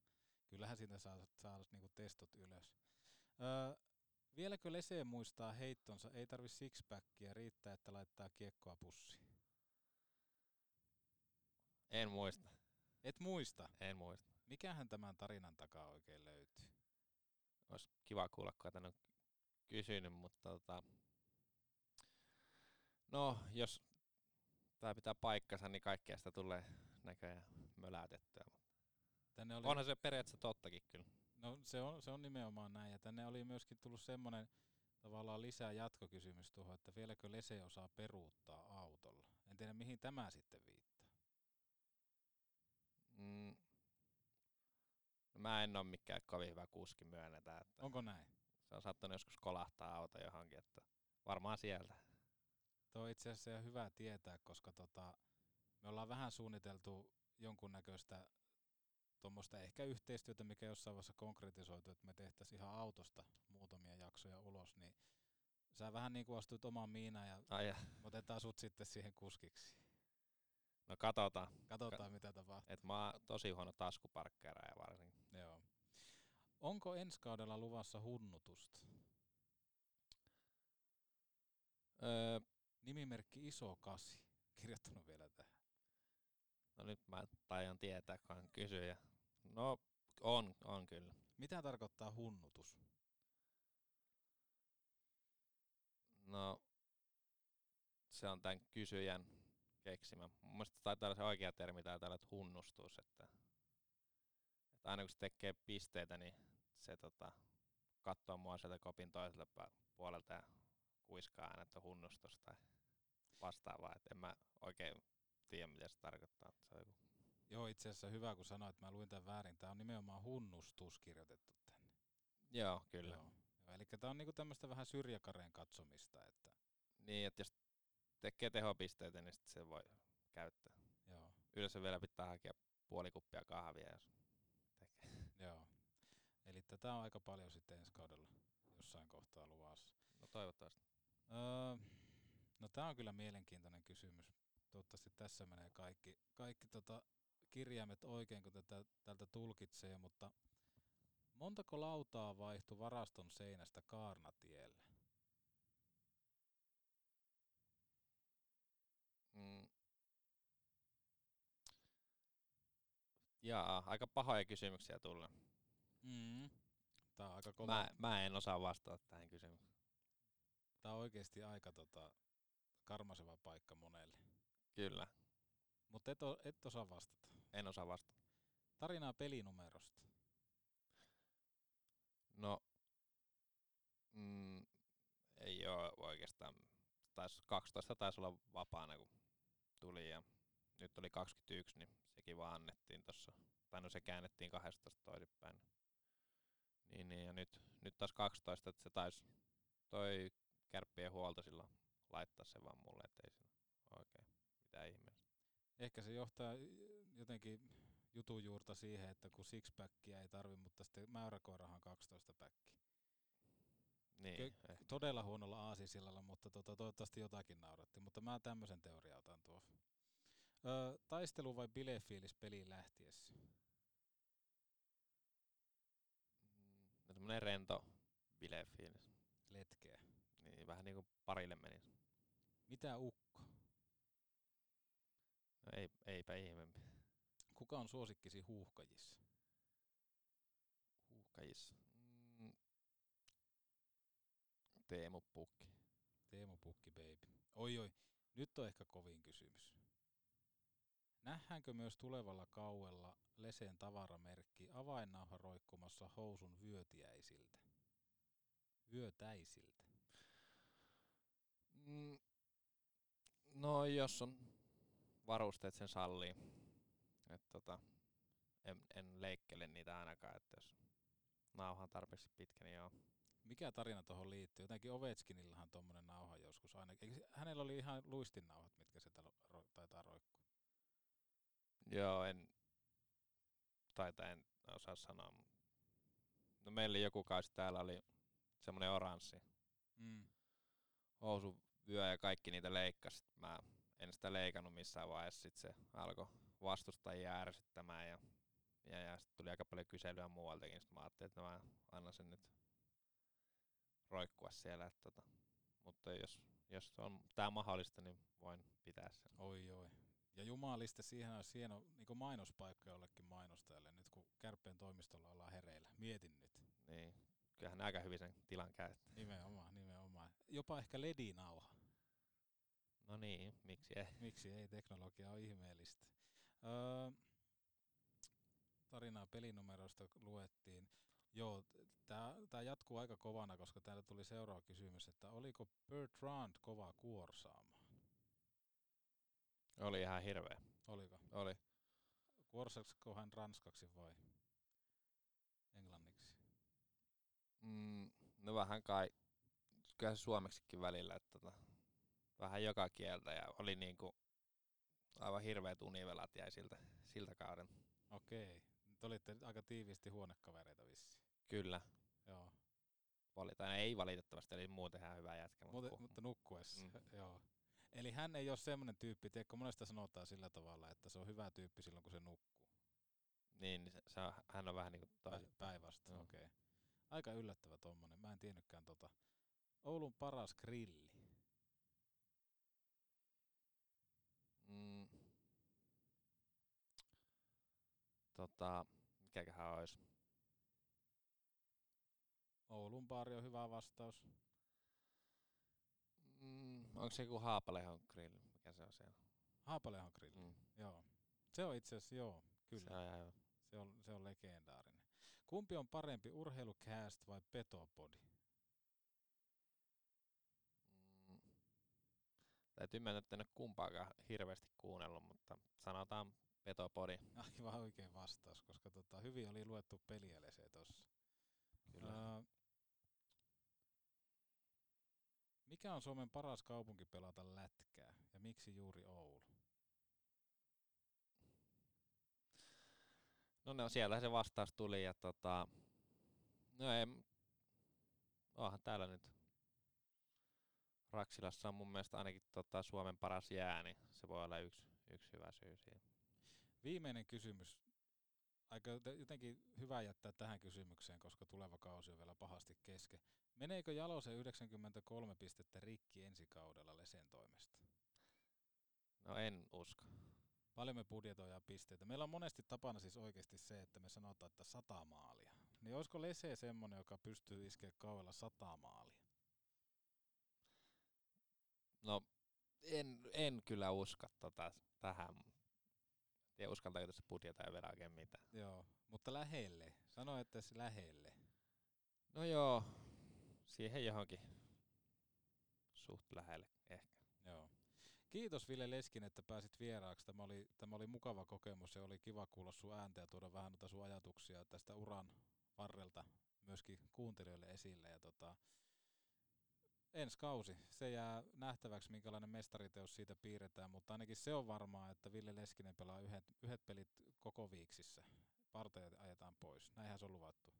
Kyllähän siitä saa, saa niin kuin testot ylös. Öö, vieläkö Lese muistaa heittonsa? Ei tarvi sixpackia, riittää, että laittaa kiekkoa pussiin. En muista. Et muista? En muista. Mikähän tämän tarinan takaa oikein löytyy? Olisi kiva kuulla, kun tänne on kysynyt, mutta tota, no, jos tämä pitää paikkansa, niin kaikkea sitä tulee näköjään möläytettyä. Tänne oli... Onhan se periaatteessa tottakin kyllä. No se on, se on nimenomaan näin. Ja tänne oli myöskin tullut semmoinen tavallaan lisää jatkokysymys tuohon, että vieläkö Lese osaa peruuttaa autolla. En tiedä mihin tämä sitten viittaa. Mm. No, mä en ole mikään kovin hyvä kuski myönnetään. Että Onko näin? Se on saattanut joskus kolahtaa auto johonkin, että varmaan sieltä. Tuo on itse asiassa ihan hyvä tietää, koska tota, me ollaan vähän suunniteltu jonkunnäköistä tuommoista ehkä yhteistyötä, mikä jossain vaiheessa konkretisoitu, että me tehtäisiin ihan autosta muutamia jaksoja ulos, niin sä vähän niin kuin astut omaan miinaan ja Ai ja. otetaan sut sitten siihen kuskiksi. No katsotaan. Katsotaan, mitä tapahtuu. Et mä oon tosi huono taskuparkkeeraaja varsinkin. Joo. Onko ensi kaudella luvassa hunnutusta? Öö, Nimimerkki Iso Kasi. Kirjoittanut vielä tähän. no nyt mä taidan tietää, kun hän kysyy. Ja... No on, on kyllä. Mitä tarkoittaa hunnutus? No se on tämän kysyjän keksimä. Mun mielestä taitaa olla se oikea termi olla, että hunnustus. Että, että aina kun se tekee pisteitä, niin se tota, katsoo mua sieltä kopin toiselta puolelta ja kuiskaa aina, että hunnustus tai vastaavaa. Et en mä oikein tiedä, mitä se tarkoittaa. Se on joku Joo, itse asiassa hyvä, kun sanoit, että mä luin tämän väärin. Tämä on nimenomaan hunnustus kirjoitettu tänne. Joo, kyllä. Joo. Eli tämä on niinku tämmöistä vähän syrjäkareen katsomista, että Niin, että jos tekee tehopisteitä, niin sit se voi käyttää. Joo. Yleensä vielä pitää hakea puoli kuppia kahvia, jos tekee. [LAUGHS] Joo. Eli tätä on aika paljon sitten ensi kaudella jossain kohtaa luvassa. No toivottavasti. Öö, no tämä on kyllä mielenkiintoinen kysymys. Toivottavasti tässä menee kaikki, kaikki tota kirjaimet oikein, kun tätä tältä tulkitsee, mutta montako lautaa vaihtui varaston seinästä Kaarnatielle? Mm. Jaa, aika pahoja kysymyksiä tulee. Mm. Tää on aika kova. Mä, mä en osaa vastata tähän kysymykseen. Tää on oikeasti aika tota, karmaseva paikka monelle. Kyllä, Mutta et, o- et osaa vastata. en osaa vastata. Tarinaa pelinumerosta. No, mm, ei ole oikeastaan. Tais 12 taisi olla vapaana, kun tuli ja nyt oli 21, niin sekin vaan annettiin tuossa. Tai no se käännettiin 12 toisinpäin. Niin, niin ja nyt, nyt taas 12, että se taisi toi kärppien huolto silloin laittaa sen vaan mulle, ettei siinä oikein mitään ihmeessä. Ehkä se johtaa jotenkin jutun juurta siihen, että kun sixpackia ei tarvi, mutta sitten mäyräkoirahan on 12 päkki. Niin, ehkä. todella huonolla aasisillalla, mutta tota, toivottavasti jotakin nauratti. Mutta mä tämmöisen teoria otan tuohon. Öö, taistelu vai bilefiilis peliin lähtiessä? No semmonen rento bilefiilis. Letkeä. Niin, vähän niinku parille menisi. Mitä ukko? No ei, eipä ihmeempi. Kuka on suosikkisi huuhkajissa? Huuhkajissa. Mm. Teemu Pukki. Teemu Pukki baby. Oi oi, nyt on ehkä kovin kysymys. Nähdäänkö myös tulevalla kauella Leseen tavaramerkki avainnauha roikkumassa housun vyötiäisiltä? Vyötäisiltä. Mm. No jos on varusteet sen sallii. Et tota, en, en leikkele niitä ainakaan, että jos nauha on tarpeeksi pitkä, niin joo. Mikä tarina tuohon liittyy? Jotenkin Ovechkinillahan tuommoinen nauha joskus aina. Eikö se- hänellä oli ihan luistinnauhat, mitkä sitä ro- taitaa roikkua. Joo, en, taita en osaa sanoa. No meillä joku kausi täällä oli semmoinen oranssi Mm. Housuvyö ja kaikki niitä leikkasi. Mä en sitä leikannut missään vaiheessa. Sitten se alkoi vastustajia ärsyttämään ja, ja, ja sitten tuli aika paljon kyselyä muualtakin. Sitten mä ajattelin, että mä annan sen nyt roikkua siellä. Että tota. Mutta jos, jos on tää mahdollista, niin voin pitää sen. Oi oi. Ja jumaliste, siihen olisi hieno niin mainospaikka jollekin mainostajalle, nyt kun Kärppien toimistolla ollaan hereillä. Mietin nyt. Niin, kyllähän ne aika hyvin sen tilan käyttää. Nimenomaan, nimenomaan. Jopa ehkä ledinauha. No niin, miksi ei? Miksi ei? Teknologia on ihmeellistä. Öö, tarinaa pelinumeroista luettiin. Joo, tämä jatkuu aika kovana, koska täällä tuli seuraava kysymys, että oliko Bertrand kova kuorsaamaan? Oli ihan hirveä. Oliko? Oli. Kuorsaksiko hän ranskaksi vai Mm, no vähän kai, kyllä se suomeksikin välillä, että tota, vähän joka kieltä ja oli niinku aivan hirveät univelat jäi siltä, siltä kauden. Okei. Te olitte aika tiiviisti huonekavereita vissiin. Kyllä. Joo. Vali, tai ei valitettavasti, eli muuten ihan hyvä jätkä. Muuten, ku- mutta nukkuessa, Mm. [LAUGHS] joo. Eli hän ei ole semmoinen tyyppi, tiedätkö, monesta sanotaan sillä tavalla, että se on hyvä tyyppi silloin, kun se nukkuu. Niin, niin se, se hän on vähän niinku Pä- toisin. Päinvastoin, okei. Okay. Aika yllättävä tommonen, mä en tiennytkään tota. Oulun paras grilli. Mm. Tota, mikäköhän olisi? Oulun baari on hyvä vastaus. Mm, onko se joku Haapalehon grill? Mikä se on siellä? Haapalehon grilli, Mm. joo. Se on itse asiassa, joo, kyllä. Se on. Se on, se on legendaarinen. Kumpi on parempi, urheilucast vai petopodi? Mm. Täytyy mennä, että en ole kumpaakaan hirveästi kuunnellut, mutta sanotaan petopodi. Aivan oikein vastaus, koska tota, hyvin oli luettu pelielese tuossa. Kyllä. Öö, Mikä on Suomen paras kaupunki pelata lätkää ja miksi juuri Oulu? No, no siellä se vastaus tuli ja tota, no ei, onhan täällä nyt Raksilassa on mun mielestä ainakin tota Suomen paras jää, niin se voi olla yksi, yksi hyvä syy siihen. Viimeinen kysymys. Aika jotenkin hyvä jättää tähän kysymykseen, koska tuleva kausi on vielä pahasti kesken. Meneekö Jalosen 93 pistettä rikki ensi kaudella Lesen toimesta? No en usko. Paljon me budjetoidaan pisteitä. Meillä on monesti tapana siis oikeasti se, että me sanotaan, että sata maalia. Niin olisiko Lese semmonen, joka pystyy iskeä kaudella sata maalia? No en, en kyllä usko tota, tähän. En uskaltaako tässä budjetoida vielä oikein mitään. Joo, mutta lähelle. Sano, että se lähelle. No joo, siihen johonkin suht lähelle. Kiitos Ville Leskin, että pääsit vieraaksi. Tämä oli, tämä oli mukava kokemus ja oli kiva kuulla sun ääntä ja tuoda vähän noita sun ajatuksia tästä uran varrelta myöskin kuuntelijoille esille. Ja tota, ensi kausi, se jää nähtäväksi, minkälainen mestariteos siitä piirretään, mutta ainakin se on varmaa, että Ville Leskinen pelaa yhdet, yhdet pelit koko viiksissä. Parteja ajetaan pois. Näinhän se on luvattu.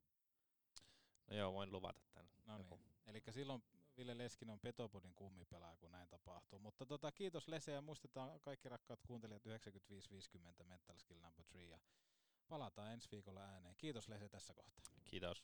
No joo, voin luvata tämän. No niin. Eli silloin Ville Leskinen on Petopodin kummipelaaja, kun näin tapahtuu. Mutta tota, kiitos Lese ja muistetaan kaikki rakkaat kuuntelijat 9550 Mental Skill Number 3 ja palataan ensi viikolla ääneen. Kiitos Lese tässä kohtaa. Kiitos.